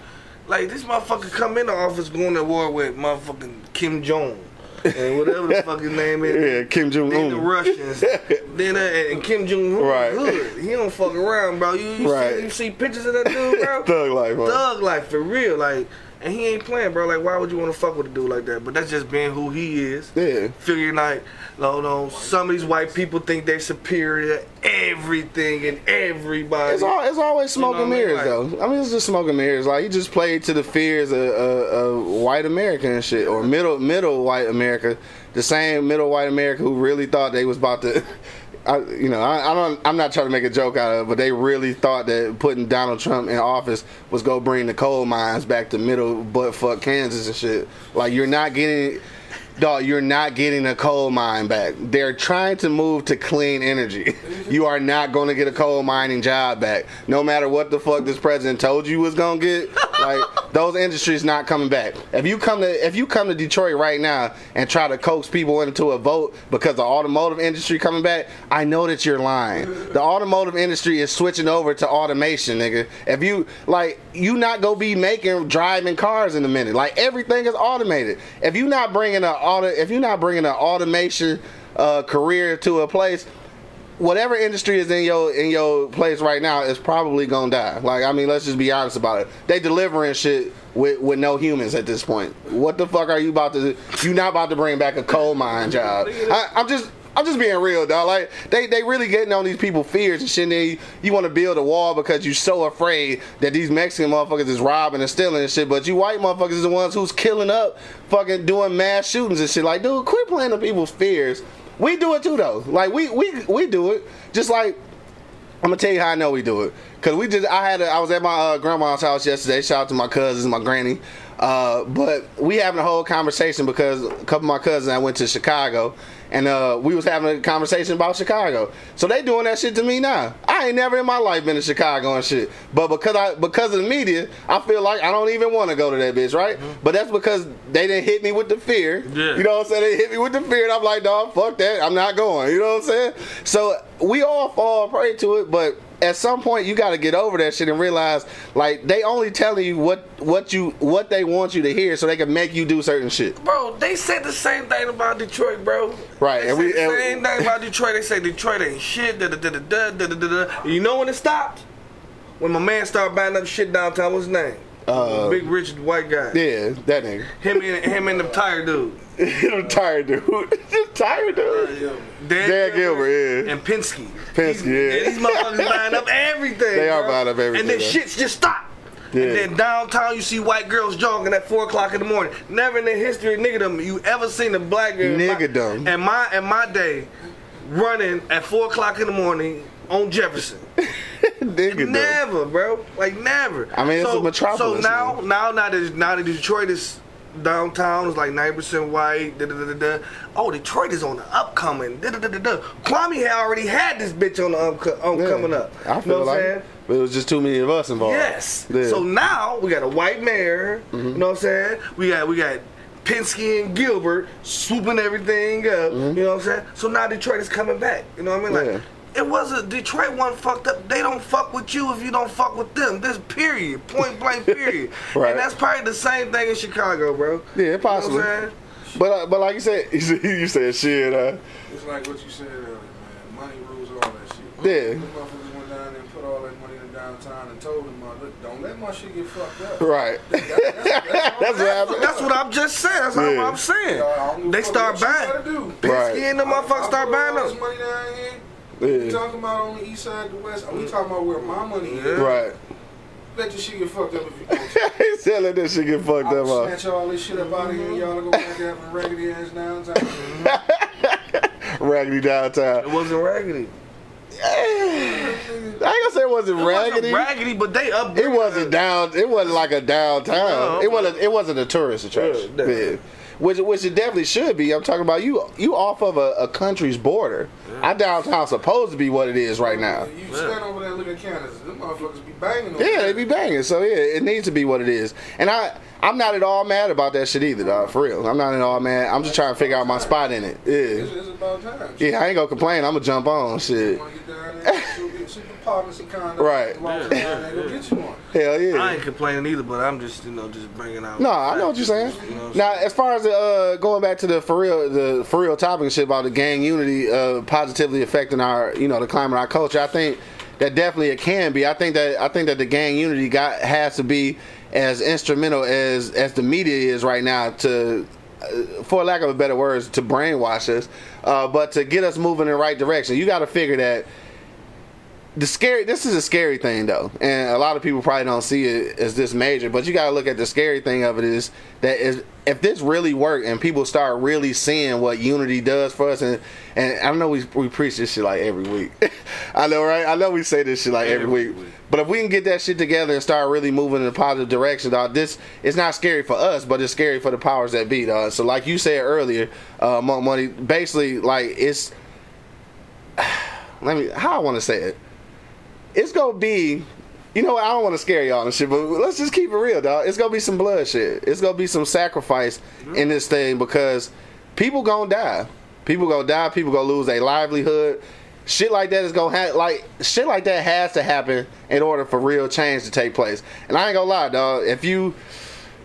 like, this motherfucker come in the office going to war with motherfucking Kim Jong. and whatever the fuck his name is. Yeah, Kim Jong Un. Then the Russians, then uh, and Kim Jong Un, Right. good. He don't fuck around, bro. You, you, Right. see, you see pictures of that dude, bro. Thug life, man. Thug life for real, like, and he ain't playing, bro. Like, why would you want to fuck with a dude like that? But that's just being who he is. Yeah. Figuring like, no, no, some of these white people think they're superior everything and everybody. It's, all, it's always smoke You know what I mean? mirrors, though. I mean, it's just smoke and mirrors. Like, he just played to the fears of, of, of white America and shit, or middle middle white America. The same middle white America who really thought they was about to. I, you know, I, I don't. I'm not trying to make a joke out of it, but they really thought that putting Donald Trump in office was gonna bring the coal mines back to middle butt fuck Kansas and shit. Like, you're not getting. Dog, you're not getting a coal mine back. They're trying to move to clean energy. You are not going to get a coal mining job back. No matter what the fuck this president told you was going to get, like those industries not coming back. If you come to if you come to Detroit right now and try to coax people into a vote because the automotive industry coming back, I know that you're lying. The automotive industry is switching over to automation, nigga. If you like you not going to be making driving cars in a minute. Like everything is automated. If you not bringing a auto if you're not bringing an automation uh, career to a place whatever industry is in your in your place right now is probably gonna die. Like I mean, let's just be honest about it. They delivering shit with with no humans at this point. What the fuck are you about to? You not about to bring back a coal mine job? I, I'm just. I'm just being real, dog. Like they, they really getting on these people's fears and shit. They, you want to build a wall because you're so afraid that these Mexican motherfuckers is robbing and stealing and shit. But you white motherfuckers is the ones who's killing up, fucking doing mass shootings and shit. Like, dude, quit playing on people's fears. We do it too, though. Like we we we do it. Just like I'm gonna tell you how I know we do it. Cause we just I had a, I was at my uh, grandma's house yesterday. Shout out to my cousins, my granny. Uh, but we having a whole conversation because a couple of my cousins I went to Chicago and uh, we was having a conversation about Chicago. So they doing that shit to me now. I ain't never in my life been to Chicago and shit. But because I because of the media, I feel like I don't even want to go to that bitch, right? But that's because they didn't hit me with the fear. Yeah. You know what I'm saying? They hit me with the fear and I'm like, dog, fuck that. I'm not going. You know what I'm saying? So we all fall prey to it, but at some point you got to get over that shit and realize like they only tell you what what you what they want you to hear so they can make you do certain shit. Bro, they said the same thing about Detroit, bro. Right, they and we the and same thing about Detroit. They say Detroit ain't shit. Da da da da da da da. You know when it stopped? When my man started buying up shit downtown. What's his name? Uh, Big rich white guy. Yeah, that nigga. Him and him and the tire dude. I'm tired, dude. tired, dude. Dan Gilbert, yeah. And Penske. Penske, These- yeah. These motherfuckers buying up everything. They are bro. buying up everything, And then bro. shit's just stopped. Yeah. And then downtown you see white girls jogging at four o'clock in the morning. Never in the history of niggerdom you ever seen a black girl. my- Niggerdom. In my in my day, running at four o'clock in the morning on Jefferson. Nigga, though. Never, bro. Like never. I mean, it's so, a metropolis, So now, man. now, now that now that Detroit is downtown is like ninety percent white. Da, da, da, da, da. Oh, Detroit is on the upcoming. Da, da, da, da, da. Kwame had already had this bitch on the upco- on Yeah. coming up. I You feel know what like I'm saying? but it was just too many of us involved. Yes. Yeah. So now we got a white mayor. Mm-hmm. You know what I'm saying? We got we got Penske and Gilbert swooping everything up. You know what I'm saying? So now Detroit is coming back. You know what I mean? Like Mm-hmm. Yeah. It wasn't Detroit wasn't fucked up. They don't fuck with you if you don't fuck with them. This period. Point blank period. Right. And that's probably the same thing in Chicago, bro. Yeah, possibly. You know what I'm? But uh, but like you said, you said, shit. Uh, It's like what you said earlier, man. Money rules all that shit. Yeah. Them motherfuckers went down there and put all that money in downtown and told them, look, don't let my shit get fucked up. right. That- that's, that's, That's what happened. That's what I'm just saying. That's Yeah. what I'm saying. I don't give a They start what buying. Right. Penske and the motherfuckers start buying all this them. Money down here. Yeah. We talking about on the east side, the west. We mm. talking about where my money is. Yeah. Right. Let your shit get fucked up if you want to. He said that shit get fucked up. I'll snatch all this shit up out of here y'all go back to having raggedy ass downtown. Raggedy downtown. It wasn't raggedy. I ain't gonna say it wasn't It raggedy. wasn't raggedy, but they up. It wasn't down. It wasn't like a downtown. No. It wasn't. It wasn't a tourist attraction. Yeah, Yeah, definitely. Which, which it definitely should be. I'm talking about you. You off of a, a country's border. Our downtown's supposed to be what it is right now. You stand over there and look at Canada. Them motherfuckers be banging over Yeah, there. they be banging. So yeah, it needs to be what it is. And I, I'm not at all mad about that shit either, dog. For real, I'm not at all mad. I'm just trying to figure out my spot in it. It's, Yeah, it's about time. yeah. I ain't gonna complain. I'm gonna jump on shit. Want to get down there? So get, shit, the partners and condoms. Right. Along Yeah, yeah, they go yeah. get you one. Hell yeah. I ain't complaining either, but I'm just you know just bringing out. No, I know what you're saying. You know, Now, as far as the, uh, going back to the for real, the for real topic shit about the gang unity uh, positively affecting our, you know, the climate, our culture, I think that definitely it can be. I think that I think that the gang unity got has to be as instrumental as as the media is right now to. uh, For lack of a better words, to brainwash us, uh, but to get us moving in the right direction, you got to figure that the scary this is a scary thing though and a lot of people probably don't see it as this major but you got to look at the scary thing of it is that is if this really worked and people start really seeing what unity does for us and and i don't know we, we preach this shit like every week i know right i know we say this shit like every, Every week. week. but if we can get that shit together and start really moving in a positive direction dog this it's not scary for us but it's scary for the powers that be dog so like you said earlier uh Monk money basically like it's let me how i want to say it it's gonna be you know what i don't want to scare y'all and shit but let's just keep it real dog it's gonna be some blood shit. it's gonna be some sacrifice mm-hmm. in this thing because people gonna die people gonna die people gonna lose their livelihood shit like that is gonna have like shit like that has to happen in order for real change to take place and i ain't gonna lie dog if you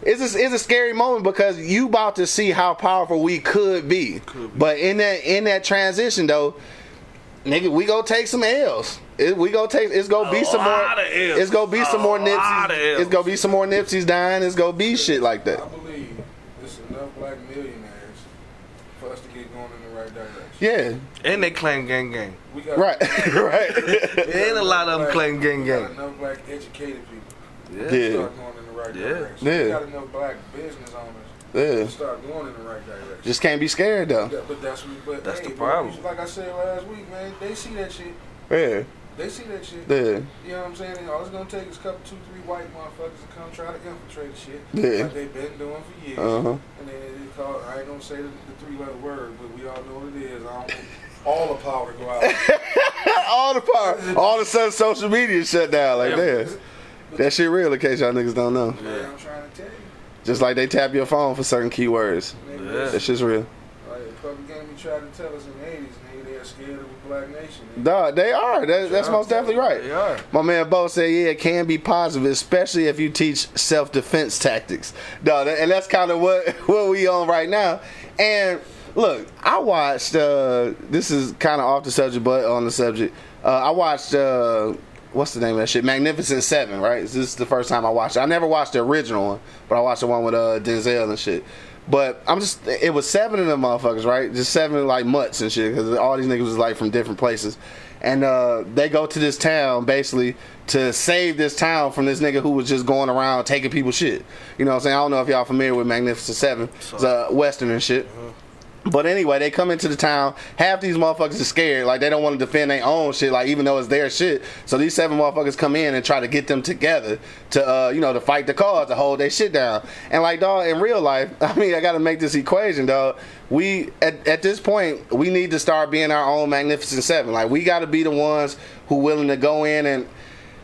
it's a, it's a scary moment because you about to see how powerful we could be. Could be. But in that in that transition though, nigga, we gonna take some L's. It, we gonna take. It's gonna be A some more. lot. It's gonna be some more lot of Nipsey. It's gonna be some more Nipsey's dying. It's gonna be shit like that. I believe there's enough black millionaires for us to get going in the right direction. Yeah. and they claim gang gang. We got Right. right. Ain't a lot of them claim gang We gang. enough black educated people Yeah. Yeah. start going in the right Yeah. direction. Yeah. We got enough black business owners Yeah. start going in the right direction. Just can't be scared though. Yeah, but that's what, but That's hey, the but problem. Like I said last week, man, they see that shit. Yeah. They see that shit. Yeah. You know what I'm saying? All it's gonna take is a couple, two, three white motherfuckers to come try to infiltrate the shit, Yeah. like they've been doing for years. Uh huh. And then it called. I ain't gonna say the, the three letter word, but we all know what it is. I don't all the power go out. all the power. All of a sudden, social media shut down like that. That shit real in case y'all niggas don't know. Man, I'm trying to tell you. Just like they tap your phone for certain keywords. Nigga, Yeah. That listen, shit's real. Like the Public Enemy tried to tell us in the 80s, nigga, they are scared of a black nation. nigga. Dog, they are. That, that's most definitely right. They are. My man Bo said, "Yeah, it can be positive, especially if you teach self-defense tactics." Dog, and that's kind of what what we on right now. And look, I watched. Uh, this is kind of off the subject, but on the subject. Uh, I watched. Uh, what's the name of that shit? Magnificent Seven. Right? This is the first time I watched. it. I never watched the original one, but I watched the one with uh, Denzel and shit. But I'm just, it was seven of them motherfuckers, right? Just seven like mutts and shit, because all these niggas was like from different places. And uh, they go to this town basically to save this town from this nigga who was just going around taking people's shit. You know what I'm saying? I don't know if y'all familiar with Magnificent Seven. It's a Western and shit. But anyway, they come into the town. Half these motherfuckers are scared, like they don't want to defend their own shit, like even though it's their shit. So these seven motherfuckers come in and try to get them together to, uh, you know, to fight the cause, to hold their shit down. And like, dog, in real life, I mean, I got to make this equation, dog. We at, at this point, we need to start being our own magnificent seven. Like, we got to be the ones who willing to go in and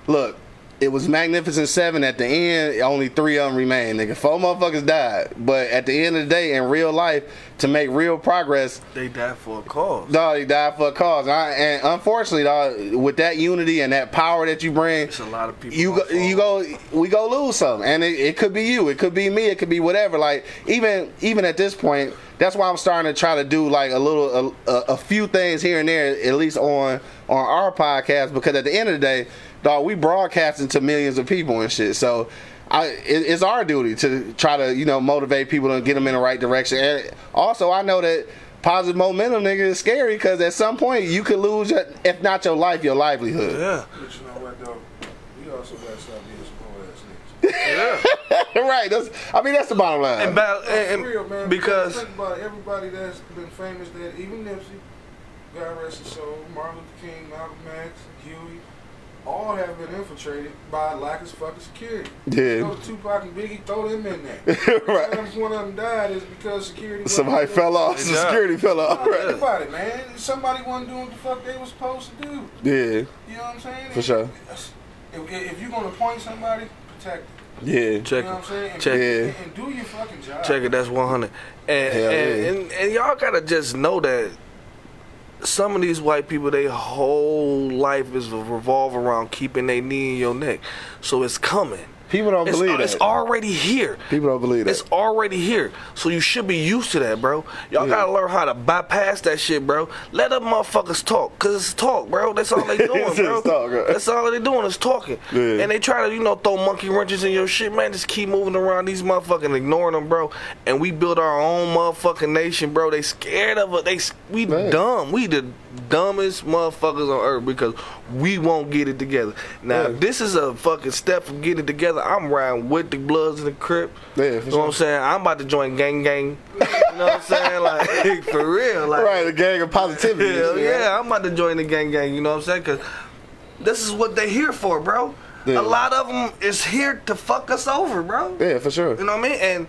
look. It was Magnificent Seven. At the end, only three of them remained. Nigga, four motherfuckers died. But at the end of the day, in real life, to make real progress, They died for a cause. dog, he died for a cause. And, I, and unfortunately, dog, with that unity and that power that you bring, It's a lot of people. you go, you go, we go lose some, and it, it could be you, it could be me, it could be whatever. Like even even at this point, that's why I'm starting to try to do like a little, a, a, a few things here and there, at least on on our podcast, because at the end of the day, dog, we broadcasting to millions of people and shit. So. I, it, it's our duty to try to you know motivate people and get them in the right direction. And also, I know that positive momentum, nigga, is scary because at some point you could lose, your, if not your life, your livelihood. Yeah. But you know what, though? We also got to stop being some ass niggas. Yeah. right. That's. I mean, that's the bottom line. And, ba- For and, real, man. and because think about everybody that's been famous, that even Nipsey, God rest his soul, Martin Luther King, Malcolm X, Huey, all have been infiltrated by lack of fucking security. Yeah. Go to Tupac and Biggie, throw them in there. Right. Sometimes one of them died is because security. wasn't Somebody doing- fell off. They Some died. security fell off. Think Right. about it, man. Somebody wasn't doing what the fuck they was supposed to do. Yeah. You know what I'm saying? For sure. If, if you're gonna point somebody, protect them. Yeah. check You know what I'm? And, check and, it. and do your fucking job. check it. That's one hundred. And Hell and, yeah. and and y'all gotta just know that some of these white people, their whole life is revolve around keeping their knee in your neck. So it's coming. People don't It's, believe uh, it's that. already here. People don't believe that. It's already here. So you should be used to that, bro. Y'all Yeah. gotta learn how to bypass that shit, bro. Let them motherfuckers talk. Cause it's talk, bro. That's all they doing, bro. talk, right? That's all they doing is talking. Yeah. And they try to, you know, throw monkey wrenches in your shit, man. Just keep moving around these motherfucking ignoring them, bro. And we build our own motherfucking nation, bro. They scared of us. They we Man. dumb. We the dumbest motherfuckers on earth because we won't get it together. Now, Yeah. this is a fucking step from getting it together. I'm riding with the Bloods and the Crip. Yeah, for you know what. I'm saying? I'm about to join gang gang. You know what I'm saying? Like for real, like right, a gang of positivity. Hell right? yeah, I'm about to join the gang gang. You know what I'm saying? Cause this is what they here for, bro. Yeah. A lot of them is here to fuck us over, bro. Yeah, for sure. You know what I mean? And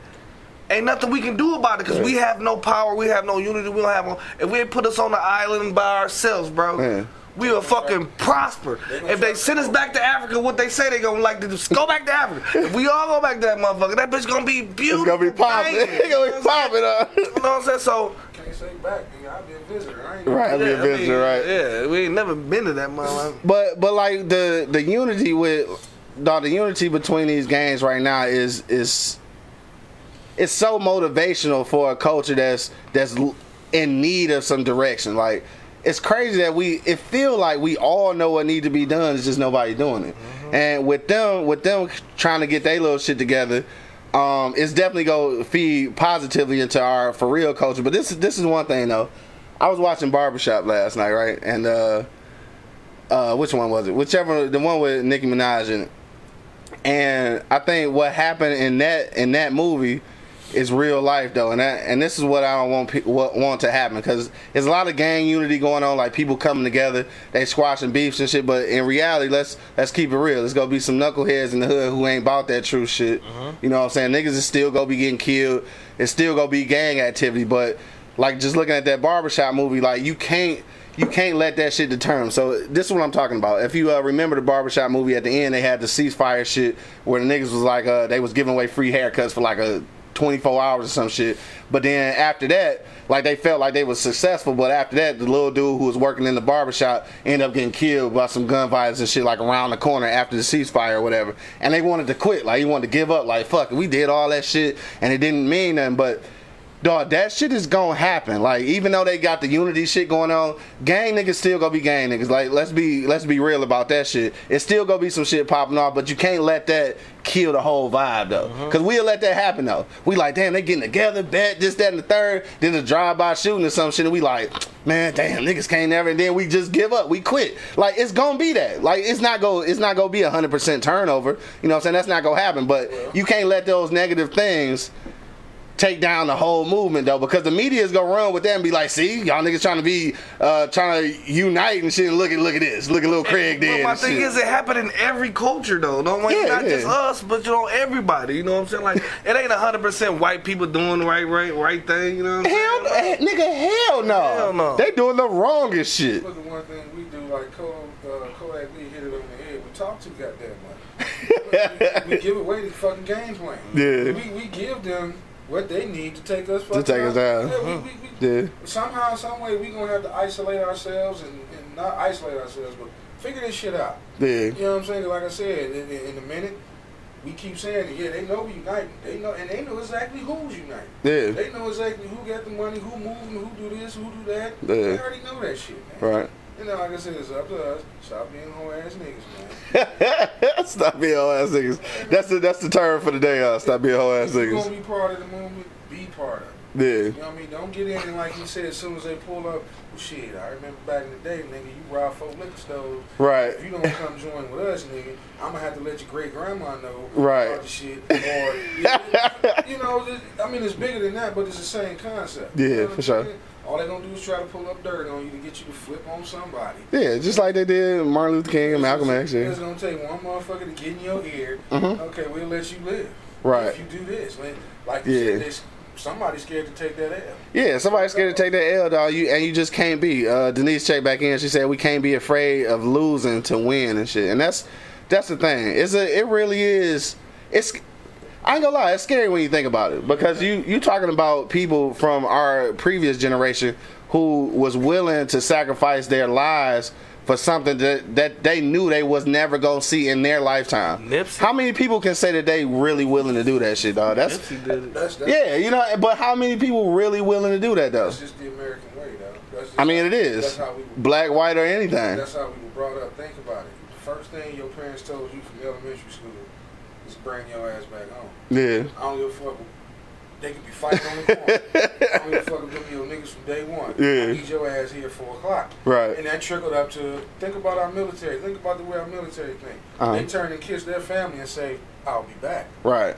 ain't nothing we can do about it because we have no power, we have no unity, we don't have no. If we put us on the island by ourselves, bro, Yeah. we will fucking prosper. If they send us back to Africa, what they say they gonna like to do, go back to Africa. If we all go back to that motherfucker, that bitch gonna be beautiful. It's beautiful. gonna be popping. banging. It's gonna be popping up. You know what I'm saying? So. Can't say back, nigga. I'll be a visitor. I ain't Right, I'll be a yeah, I mean, visitor, right? Yeah, we ain't never been to that motherfucker. But but like the the unity with dog, the unity between these games right now is is it's so motivational for a culture that's that's in need of some direction. Like it's crazy that we it feel like we all know what need to be done. It's just nobody doing it. And with them with them trying to get their little shit together. Um, it's definitely gonna feed positively into our for real culture. But this is this is one thing though. I was watching Barbershop last night, right? And uh uh, which one was it? Whichever the one with Nicki Minaj in it. And I think what happened in that in that movie is real life though, and that and this is what I don't want pe- what want to happen because there's a lot of gang unity going on, like people coming together, they squashing beefs and shit. But in reality, let's let's keep it real. There's gonna be some knuckleheads in the hood who ain't bought that true shit. You know what I'm saying? Niggas is still gonna be getting killed. It's still gonna be gang activity, but like just looking at that barbershop movie, like you can't you can't let that shit deter 'em. So this is what I'm talking about. If you uh, remember the barbershop movie at the end, they had the ceasefire shit where the niggas was like, uh, they was giving away free haircuts for like a 24 hours or some shit. But then after that, like they felt like they was successful. But after that, the little dude who was working in the barbershop ended up getting killed by some gun violence and shit like around the corner after the ceasefire or whatever. And they wanted to quit. Like he wanted to give up. Like fuck, we did all that shit and it didn't mean nothing. But Dog, that shit is gonna happen. Like, even though they got the unity shit going on, gang niggas still gonna be gang niggas. Like, let's be let's be real about that shit. It's still gonna be some shit popping off, but you can't let that kill the whole vibe though. Mm-hmm. Cause we'll let that happen though. We like, damn, they getting together, bet this, that, and the third. Then the drive-by shooting or some shit, and we like, man, damn, niggas can't never. And then we just give up. We quit. Like, it's gonna be that. Like, it's not go it's not gonna be a hundred percent turnover. You know what I'm saying? That's not gonna happen. But you can't let those negative things take down the whole movement though, because the media is gonna run with that and be like, "See, y'all niggas trying to be, uh, trying to unite and shit. Look at, look at this. Look at little Craig But did." my thing shit. is, it happened in every culture, though. Don't want Yeah, not yeah. just us, but you know everybody. You know what I'm saying? Like it ain't hundred percent white people doing the right, right, right thing. You know what I'm hell, no, saying? eh, nigga, hell no. Hell no. They doing the wrongest shit. Look at one thing we do, like Kodak, uh, Kodak Lee hit it on the head. We talk too goddamn much. we, we give away the fucking game plan. Yeah. We, we give them what they need to take us for To take us down. Yeah, we, we, we, Yeah, Somehow, some way, we gonna have to isolate ourselves and, and not isolate ourselves, but figure this shit out. yeah, You know what I'm saying? Like I said, in, in, in a minute, we keep saying it. Yeah, they know we uniting. They know, and they know exactly who's uniting. yeah. They know exactly who got the money, who moving, who do this, who do that. Yeah. They already know that shit, man. Right. You know, like I said, it's up to us. Stop being whole ass niggas, man. Stop being whole ass niggas. That's the that's the term for the day. Uh, stop being whole ass niggas. you gonna be part of the movement, be part of it. Yeah, You know what I mean? Don't get in and like he said, as soon as they pull up, well, shit, I remember back in the day, nigga, you rob folk liquor stores. right. If you don't come join with us, nigga, I'm gonna have to let your great grandma know Right. about the shit. Or, you know, it- I mean, it's bigger than that, but it's the same concept. Yeah, You know for sure. saying? All they gonna do is try to pull up dirt on you to get you to flip on somebody. Yeah, just like they did Martin Luther King and Malcolm X. Yeah. It's gonna take one motherfucker to get in your ear. Mhm. Okay, we'll let you live. Right. If you do this, man, like Yeah. said, there's somebody scared to take that L. Yeah, somebody's scared to take that L, dog. You and you just can't be. Uh, Denise checked back in. She said we can't be afraid of losing to win and shit. And that's that's the thing. It's a it really is. It's. I ain't gonna lie, it's scary when you think about it because you you talking about people from our previous generation who was willing to sacrifice their lives for something that, that they knew they was never gonna see in their lifetime. Nipsey. How many people can say that they really willing to do that shit, dog? That's Nipsey did it. That's, that's, yeah, you know. But how many people really willing to do that though? that's just the American way, though. That's just, I mean, it is. That's how we were, black, white, or anything. That's how we were brought up. Think about it. The first thing your parents told you from elementary school is bring your ass back home. Yeah, I don't give a fuck. They could be fighting on the corner. I don't give a fuck them your niggas from day one. Yeah. I need your ass here four o'clock. right. And that trickled up to think about our military. Think about the way our military think. Uh-huh. They turn and kiss their family and say, "I'll be back." Right.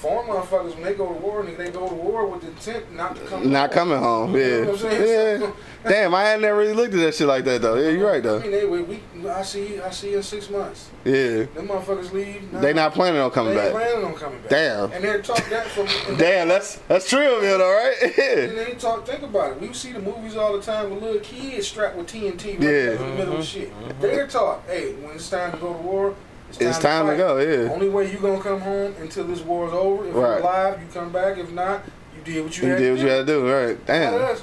Foreign motherfuckers, when they go to war, nigga, they go to war with the intent not to come. Not home. coming home. You Yeah. know what I'm saying? Yeah. Damn, I had never really looked at that shit like that though. Yeah, you're right I though. mean, they, we, we, I see, I see you in six months. Yeah. Them motherfuckers leave. They not planning on coming they ain't back. planning on coming back. Damn. And they're talk that from. and Damn, that's that's true of you though, right? And they talk. Think about it. We see the movies all the time with little kids strapped with TNT right Yeah. in the middle of mm-hmm. shit. Mm-hmm. They're taught, hey, when it's time to go to war, it's time, It's time to fight. go, yeah. Only way you gonna come home until this war's over. If Right. you're alive, you come back. If not, you did what you, You had did to what you had to do, right? Damn.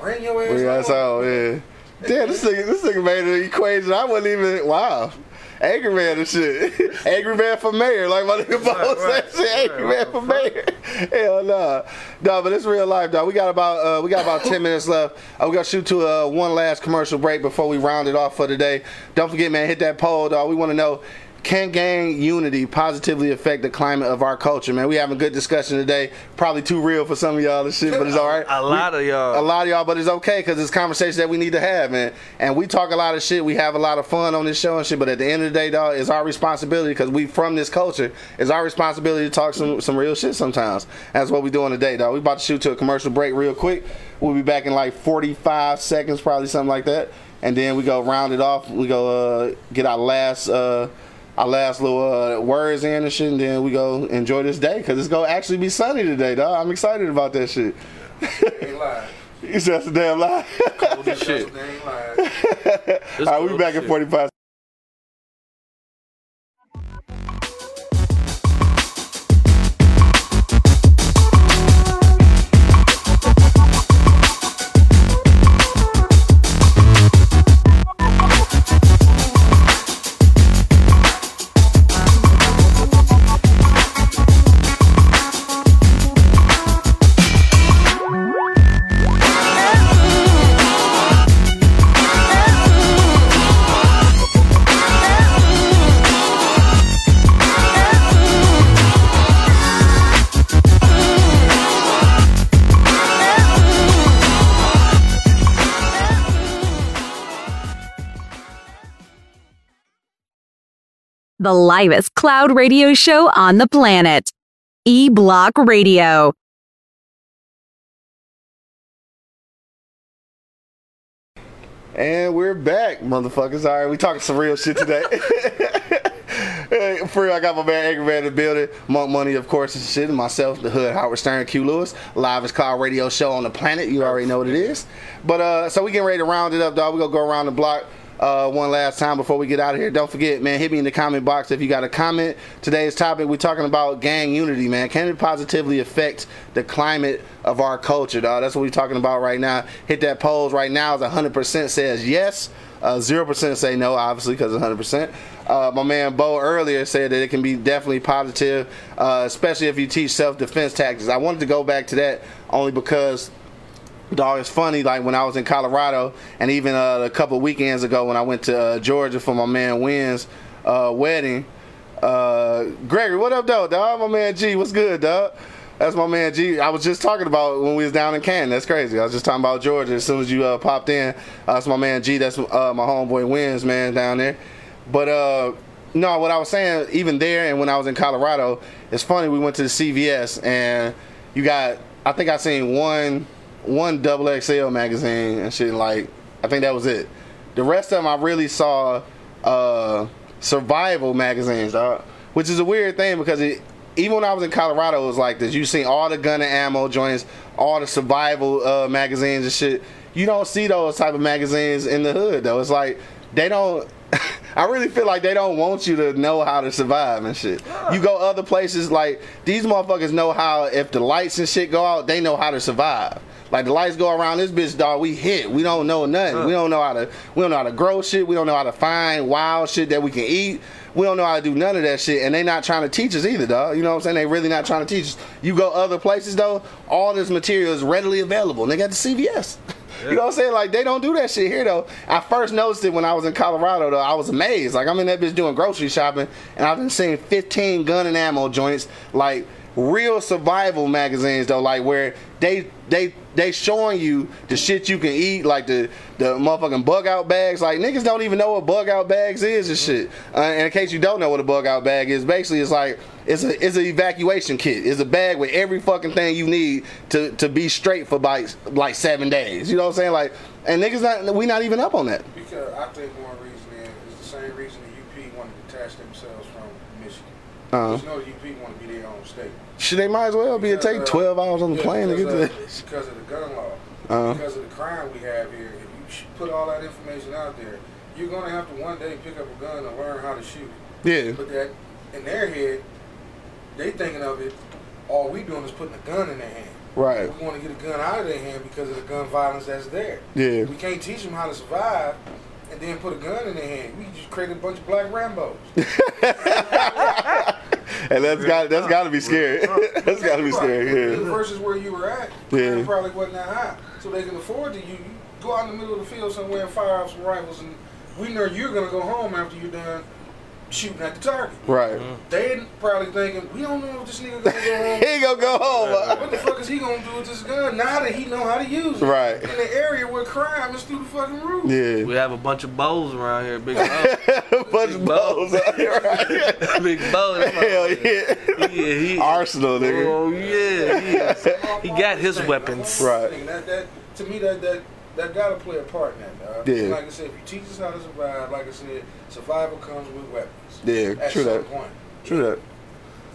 Bring your ass. We got us all, yeah. Damn, this nigga, this nigga made an equation. I wasn't even. Wow. Angry man and shit. Angry man for mayor, like my nigga Bo right, said. Shit, Angry right, man for mayor. Hell nah. No, but it's real life, dog. We got about uh, we got about ten minutes left. Uh, we gotta shoot to uh, one last commercial break before we round it off for today. Don't forget, man, hit that poll, dog. We want to know. Can gang unity positively affect the climate of our culture, man? We having a good discussion today. Probably too real for some of y'all and shit, but it's all right. A lot of y'all. A lot of y'all, but it's okay because it's conversation that we need to have, man. And we talk a lot of shit. We have a lot of fun on this show and shit. But at the end of the day, dog, it's our responsibility because we from this culture. It's our responsibility to talk some some real shit sometimes. That's what we doing today, dog. We about to shoot to a commercial break real quick. We'll be back in like 45 seconds, probably something like that. And then we go round it off. We go uh, get our last. Uh, our last little uh, words in and shit, and then we go enjoy this day because it's gonna actually be sunny today, dog. I'm excited about that shit. Ain't lying. You said that's a damn lie. Cold as shit. ain't lying. All right, we'll be back as in 45. The livest cloud radio show on the planet. E Block Radio. And we're back, motherfuckers. All right, we talking some real shit today. Hey, For real, I got my man Angry Man in the building. Monk Money, of course, and shit. And myself, the Hood, Howard Stern, Q Lewis. live Livest cloud radio show on the planet. You already know what it is. But, uh, so we getting ready to round it up, dog. we going to go around the block. Uh, one last time before we get out of here. Don't forget, man, hit me in the comment box if you got a comment. Today's topic, we're talking about gang unity, man. Can it positively affect the climate of our culture, dog? That's what we're talking about right now. Hit that polls right now. Is 100% says yes. Uh, 0% say no, obviously, because 100%. Uh, my man Bo earlier said that it can be definitely positive, uh, especially if you teach self defense tactics. I wanted to go back to that only because Dog, it's funny. Like when I was in Colorado, and even uh, a couple weekends ago when I went to uh, Georgia for my man Wynn's uh, wedding. Uh, Gregory, what up, though, dog? My man G, what's good, dog? That's my man G. I was just talking about when we was down in Canton. That's crazy. I was just talking about Georgia as soon as you uh, popped in. Uh, that's my man G. That's my homeboy Wins, man down there. But no, what I was saying, even there and when I was in Colorado, it's funny. We went to the CVS and you got. I think I seen one one double XL magazine and shit. Like I think that was it. The rest of them I really saw uh, survival magazines, dog. Which is a weird thing because it, even when I was in Colorado, it was like this. You seen all the gun and ammo joints, all the survival uh, magazines and shit. You don't see those type of magazines in the hood though. It's like they don't. I really feel like they don't want you to know how to survive and shit. You go other places like these motherfuckers know how if the lights and shit go out, they know how to survive. Like the lights go around this bitch, dog. We hit. We don't know nothing. We don't know how to. We don't know how to grow shit. We don't know how to find wild shit that we can eat. We don't know how to do none of that shit, and they not trying to teach us either, dog. You know what I'm saying? They really not trying to teach us. You go other places though, all this material is readily available. And they got the CVS. You know what I'm saying? Like they don't do that shit here though. I first noticed it when I was in Colorado though. I was amazed. Like I'm in that bitch doing grocery shopping, and I've been seeing 15 gun and ammo joints, like real survival magazines though, like where they they they showing you the shit you can eat, like the the motherfucking bug out bags. Like niggas don't even know what bug out bags is and shit. Uh, and in case you don't know what a bug out bag is, basically it's like it's a it's an evacuation kit. It's a bag with every fucking thing you need to to be straight for like like seven days. You know what I'm saying? Like and niggas not we not even up on that. Because I think one reason is, the same reason the UP wanted to detach themselves from Michigan. Uh-huh. You know the UP want to be their own state. Shit, they might as well be. It take 12 hours on the yeah, plane to get to that. Because of the gun law. Uh-huh. Because of the crime we have here. If you put all that information out there, you're going to have to one day pick up a gun and learn how to shoot it. Yeah. But that, in their head, they thinking of it, all we doing is putting a gun in their hand. Right. We want to get a gun out of their hand because of the gun violence that's there. Yeah. We can't teach them how to survive and then put a gun in their hand. We just create a bunch of black Rambos. And that's got that's got to be scary. that's got to be scary. Yeah. Versus where you were at, Yeah. probably wasn't that high. So they can afford to you. You go out in the middle of the field somewhere and fire off some rifles, and we know you're gonna go home after you're done shooting at the target. Right. Mm-hmm. They probably thinking, we don't know if this nigga gonna go home. He gonna go home. What the fuck is he gonna do with this gun now that he know how to use it? Right. In the area where crime is through the fucking roof. Yeah. We have a bunch of bows around here, big bow. Bunch of balls out here, right? big bow. Hell yeah. Yeah, he. Arsenal, nigga. Oh yeah, he, he got his weapons. Right. That, that, to me, that, that, that gotta play a part in that, dog. Yeah. Like I said, if you teach us how to survive, like I said, survival comes with weapons. Yeah, At true some that. point. True that.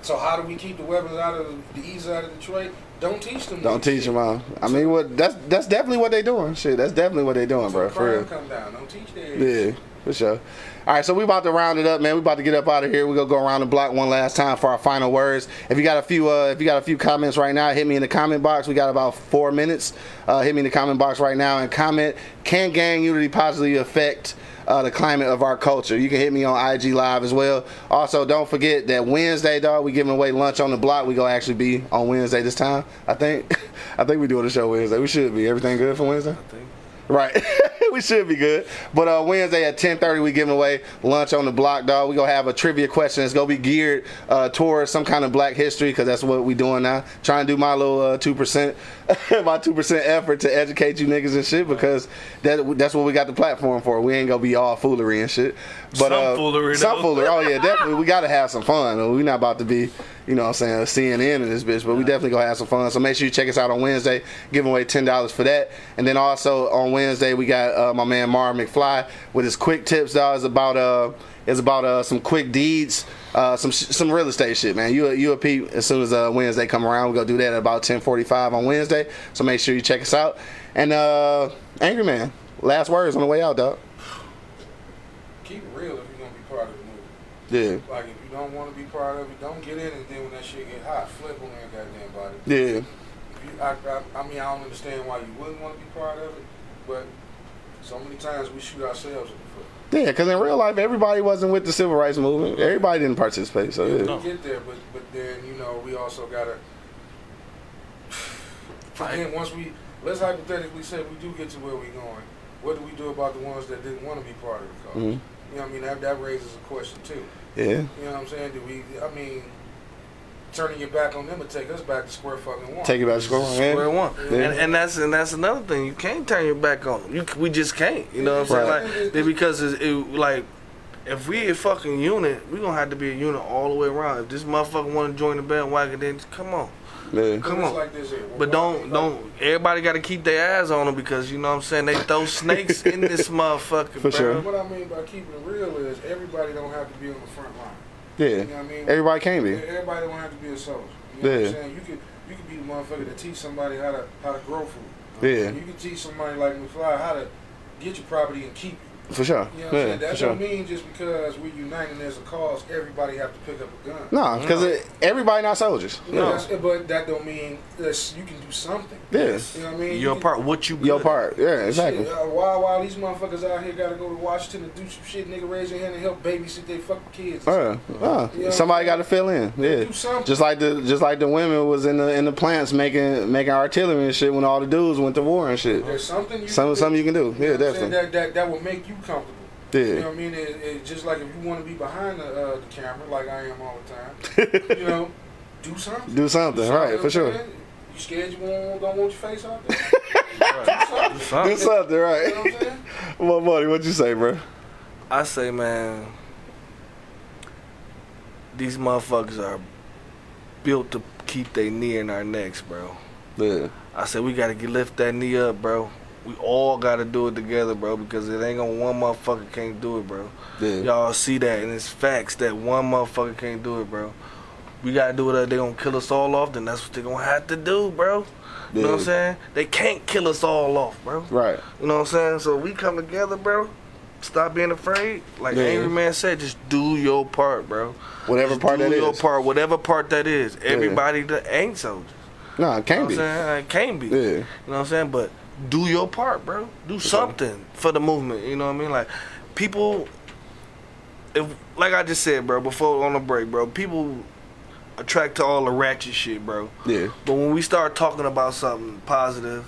So how do we keep the weapons out of the east side of Detroit? Don't teach them. Don't teach shit. them out. I mean, what? That's that's definitely what they doing. Shit, that's definitely what they doing, Until bro. For real. come down. Don't teach them. Yeah, for sure. All right, so we about to round it up, man. We about to get up out of here. We gonna go around the block one last time for our final words. If you got a few, uh, if you got a few comments right now, hit me in the comment box. We got about four minutes. Uh, hit me in the comment box right now and comment. Can gang unity positively affect? Uh, the climate of our culture. You can hit me on IG Live as well. Also, don't forget that Wednesday, dog, we giving away lunch on the block. We gonna actually be on Wednesday this time. I think. I think we doing the show Wednesday. We should be. Everything good for Wednesday? Right. we should be good. But uh, Wednesday at 10:30 we giving away lunch on the block, dog. We gonna have a trivia question. It's gonna be geared uh, towards some kind of Black history because that's what we doing now. Trying to do my little uh, two percent, my two percent effort to educate you niggas and shit because that that's what we got the platform for. We ain't gonna be all foolery and shit. But Some uh, foolery, some though. foolery. Oh yeah, definitely. We gotta have some fun. We not about to be. You know what I'm saying, CNN in this bitch, but we definitely gonna have some fun. So make sure you check us out on Wednesday, giving away ten dollars for that. And then also on Wednesday we got uh, my man Mar McFly with his quick tips, dog. Is about uh is about uh some quick deeds, uh some some real estate shit, man. You a- you a peep as soon as uh Wednesday come around. We gonna do that at about ten forty five on Wednesday. So make sure you check us out. And uh Angry Man, last words on the way out, dog. Keep it real if you're gonna be part of the movie. Yeah, Like if you don't want to be part of it, don't get in and then when that shit get hot, flip on that goddamn body. yeah. You, I, I, I mean, I don't understand why you wouldn't want to be part of it, but so many times we shoot ourselves in the foot. Yeah, because in real life, everybody wasn't with the civil rights movement. Everybody didn't participate. So yeah. We get there, but but then you know we also gotta. Again, once we let's hypothetically say we do get to where we're going, what do we do about the ones that didn't want to be part of the cause? Mhm. You know what I mean? That that raises a question too. yeah, You know what I'm saying? Do we? I mean, turning your back on them would take us back to square fucking one. take it back to square one. Square Yeah. one, Yeah. and, and that's and that's another thing. You can't turn your back on them. You we just can't. You know what I'm Right. saying? Like because it's, it like if we a fucking unit, we gonna have to be a unit all the way around. If this motherfucker want to join the bandwagon, then come on. Yeah. Come on. Like this. But don't don't everybody got to keep their eyes on them because you know what I'm saying they throw snakes in this motherfucker. For bro. sure. What I mean by keeping it real is everybody don't have to be on the front line. Yeah. You know what I mean? Everybody can be. Everybody don't have to be a soldier. You know what Yeah. I'm saying? You could you could be the motherfucker that teach somebody how to how to grow food. Yeah. You can teach somebody like McFly how to get your property and keep it. For sure. You know what I'm Yeah, saying? That sure. don't mean just because we're uniting there's a cause, everybody have to pick up a gun. No, because everybody not soldiers. You know, that's- but that don't mean that you can do something. Yes. You know what I mean? Your You can- part, what you Your good. part. Yeah, exactly. Shit, uh, why, why these motherfuckers out here gotta go to Washington and do some shit, nigga, raise your hand and help babysit their fucking kids? Uh, uh, You know somebody got to fill in. Yeah, Do something. just like the just like the women was in the in the plants making making artillery and shit when all the dudes went to war and shit. There's something you Some can something do. you can do. You know Yeah, what I'm saying? definitely. That, that, that will make you comfortable. You know Yeah, what I mean? It, it, just like if you want to be behind the, uh, the camera, like I am all the time, you know, do something. do something. You Right, for sure. saying? You scared you won't, don't want your face out there? do something. Do Something. something. You know Right. what I'm saying? What money? What you say, bro? I say, man, these motherfuckers are built to keep their knee in our necks, bro. Yeah, I said we gotta get lift that knee up, bro. We all gotta do it together, bro, because it ain't gonna one motherfucker can't do it, bro. yeah. Y'all see that, and it's facts that one motherfucker can't do it, bro. We gotta do it, or they gonna kill us all off. Then that's what they gonna have to do, bro. You know what I'm saying? They can't kill us all off, bro. Right. You know what I'm saying? So we come together, bro. Stop being afraid. Like Yeah. Angry Man said, just do your part, bro. Whatever Just part do that your is. part, whatever part that is. Everybody that ain't soldiers. No, it You know can't what be. I'm saying? It can't be. Yeah. You know what I'm saying? But do your part, bro. Do something for the movement. You know what I mean? Like people, if like I just said, bro, before on the break, bro, people attract to all the ratchet shit, bro. Yeah. But when we start talking about something positive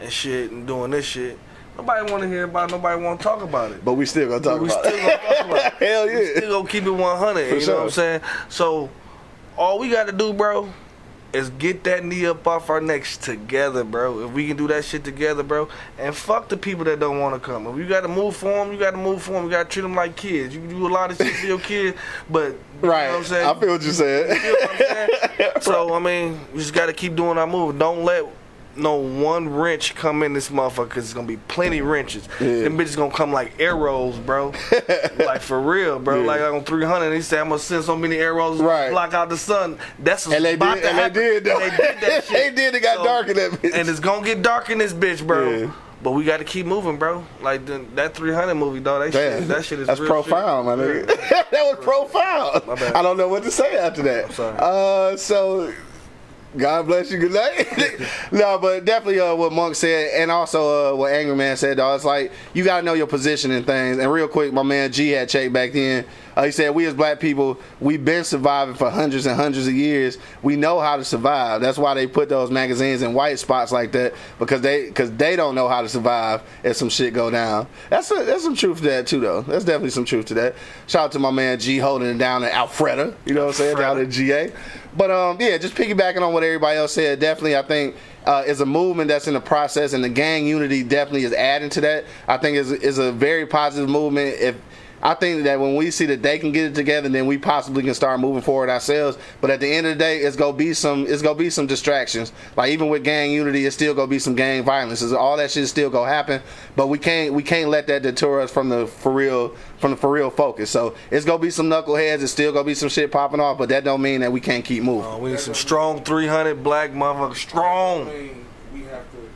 and shit and doing this shit, nobody want to hear about. it, Nobody want to talk about it. But we still gonna talk we about still it. gonna talk about it. Hell yeah. We still gonna keep it 100. For you know what I'm sure. saying? So all we got to do, bro, is get that knee up off our necks together, bro. If we can do that shit together, bro, and fuck the people that don't want to come. If you got to move for them, you got to move for them. You got to treat them like kids. You can do a lot of shit for your kids, but right, you know what I'm saying? I feel what you're saying. You know what I'm saying? So I mean, we just gotta keep doing our move. Don't let no one wrench come in this motherfucker because it's gonna be plenty wrenches. Yeah. Them bitches gonna come like arrows, bro. like for real, bro. Yeah. Like on 300, he said I'm gonna send so many arrows Right. to block out the sun. That's And they about did. to And they did. Though. They did that shit. they did. It got So- dark in that bitch. And it's gonna get dark in this bitch, bro. Yeah. But we gotta keep moving, bro. Like the, that 300 movie, dog. That Damn, shit, that shit is that's profound, shit. my nigga. that was profound. I don't know what to say after that. sorry. Uh, so. God bless you. Good night. no, but definitely uh, what Monk said, and also uh, what Angry Man said. Though it's like you gotta know your position in things. And real quick, my man G had checked back then. Uh, he said we as black people, we've been surviving for hundreds and hundreds of years. We know how to survive. That's why they put those magazines in white spots like that because they because they don't know how to survive if some shit go down. That's a, that's some truth to that too, though. That's definitely some truth to that. Shout out to my man G holding it down in Alpharetta. You know what I'm saying? Down in GA. But um, yeah, just piggybacking on what everybody else said. Definitely, I think uh, is a movement that's in the process, and the gang unity definitely is adding to that. I think is is a very positive movement. If I think that when we see that they can get it together, then we possibly can start moving forward ourselves. But at the end of the day, it's gonna be some it's gonna be some distractions. Like even with gang unity, it's still gonna be some gang violence. It's- All that shit is still gonna happen. But we can't we can't let that deter us from the for real from the for real focus. So it's gonna be some knuckleheads. It's still gonna be some shit popping off. But that don't mean that we can't keep moving. Uh, we need some strong 300 black motherfuckers. Strong. We have to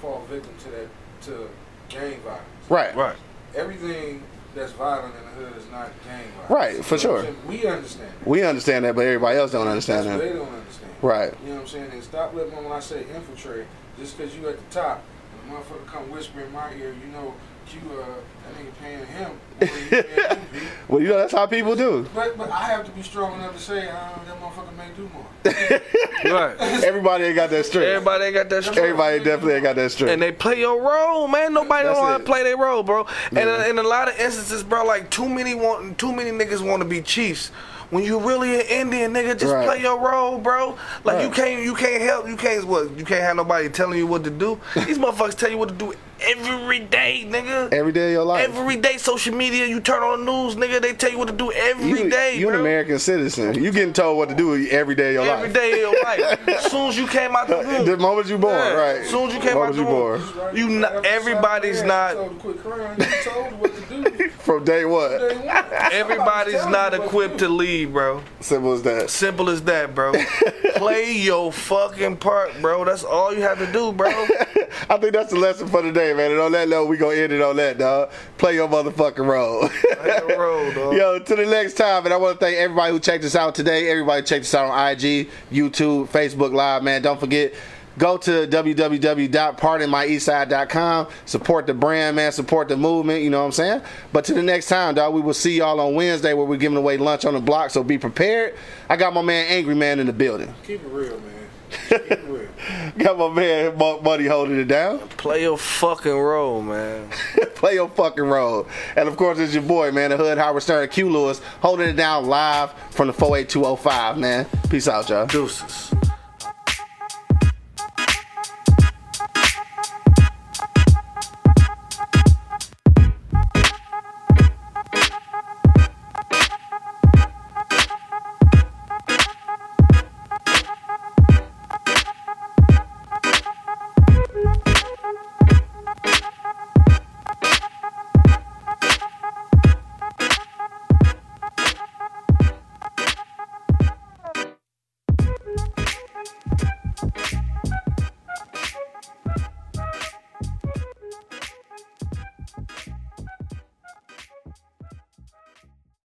fall victim to that to gang violence. Right. Right. Everything that's violent in the hood is not gang violence. Right, for You know sure. We understand. that. We understand that, but everybody else don't understand That's that. They don't understand. Right. You know what I'm saying? And stop letting when I say infiltrate, just because you at the top, and the motherfucker come whisper in my ear, you know, you uh, that nigga paying him. you paying me, B. Well, you know that's how people do. But but I have to be strong enough to say uh, that motherfucker may do more. Right. Everybody ain't got that strength. Everybody ain't got that strength. Everybody definitely ain't got that strength. And they play your role, man. Nobody That's know how it. to play their role, bro. And Yeah. in, in a lot of instances, bro, like too many want, too many niggas want to be chiefs. When you really an Indian nigga, just Right. play your role, bro. Like you can't, you can't help, you can't what, you can't have nobody telling you what to do. These motherfuckers tell you what to do every day, nigga. Every day of your life. Every day, social media, you turn on the news, nigga. They tell you what to do every day, you, you an. American citizen. You getting told what to do every day of your Every life. day of your life. As soon as you came out the room, the moment you born, Yeah. right? As soon as you came moment out you the born. room. Right, You right not- everybody's not- told to quit crying. You told what to do. From day one. Everybody's not telling you what equipped to lead, bro. Simple as that. Simple as that, bro. Play your fucking part, bro. That's all you have to do, bro. I think that's the lesson for today, Hey man, and on that note, we gonna end it on that, dog. Play your motherfucking role. Play your role, dog. Yo, to the next time, and I want to thank everybody who checked us out today. Everybody checked us out on IG, YouTube, Facebook Live, man. Don't forget, go to www.pardonmyeastside.com. Support the brand, man. Support the movement. You know what I'm saying? But to the next time, dog, we will see y'all on Wednesday where we're giving away lunch on the block. So be prepared. I got my man Angry Man in the building. Keep it real, man. Keep it real. Got my man Monk Money holding it down. Play your fucking role, man. Play your fucking role. And of course, it's your boy, man, the Hood Howard Stern Q Lewis, holding it down live from the 48205, man. Peace out, y'all. Deuces.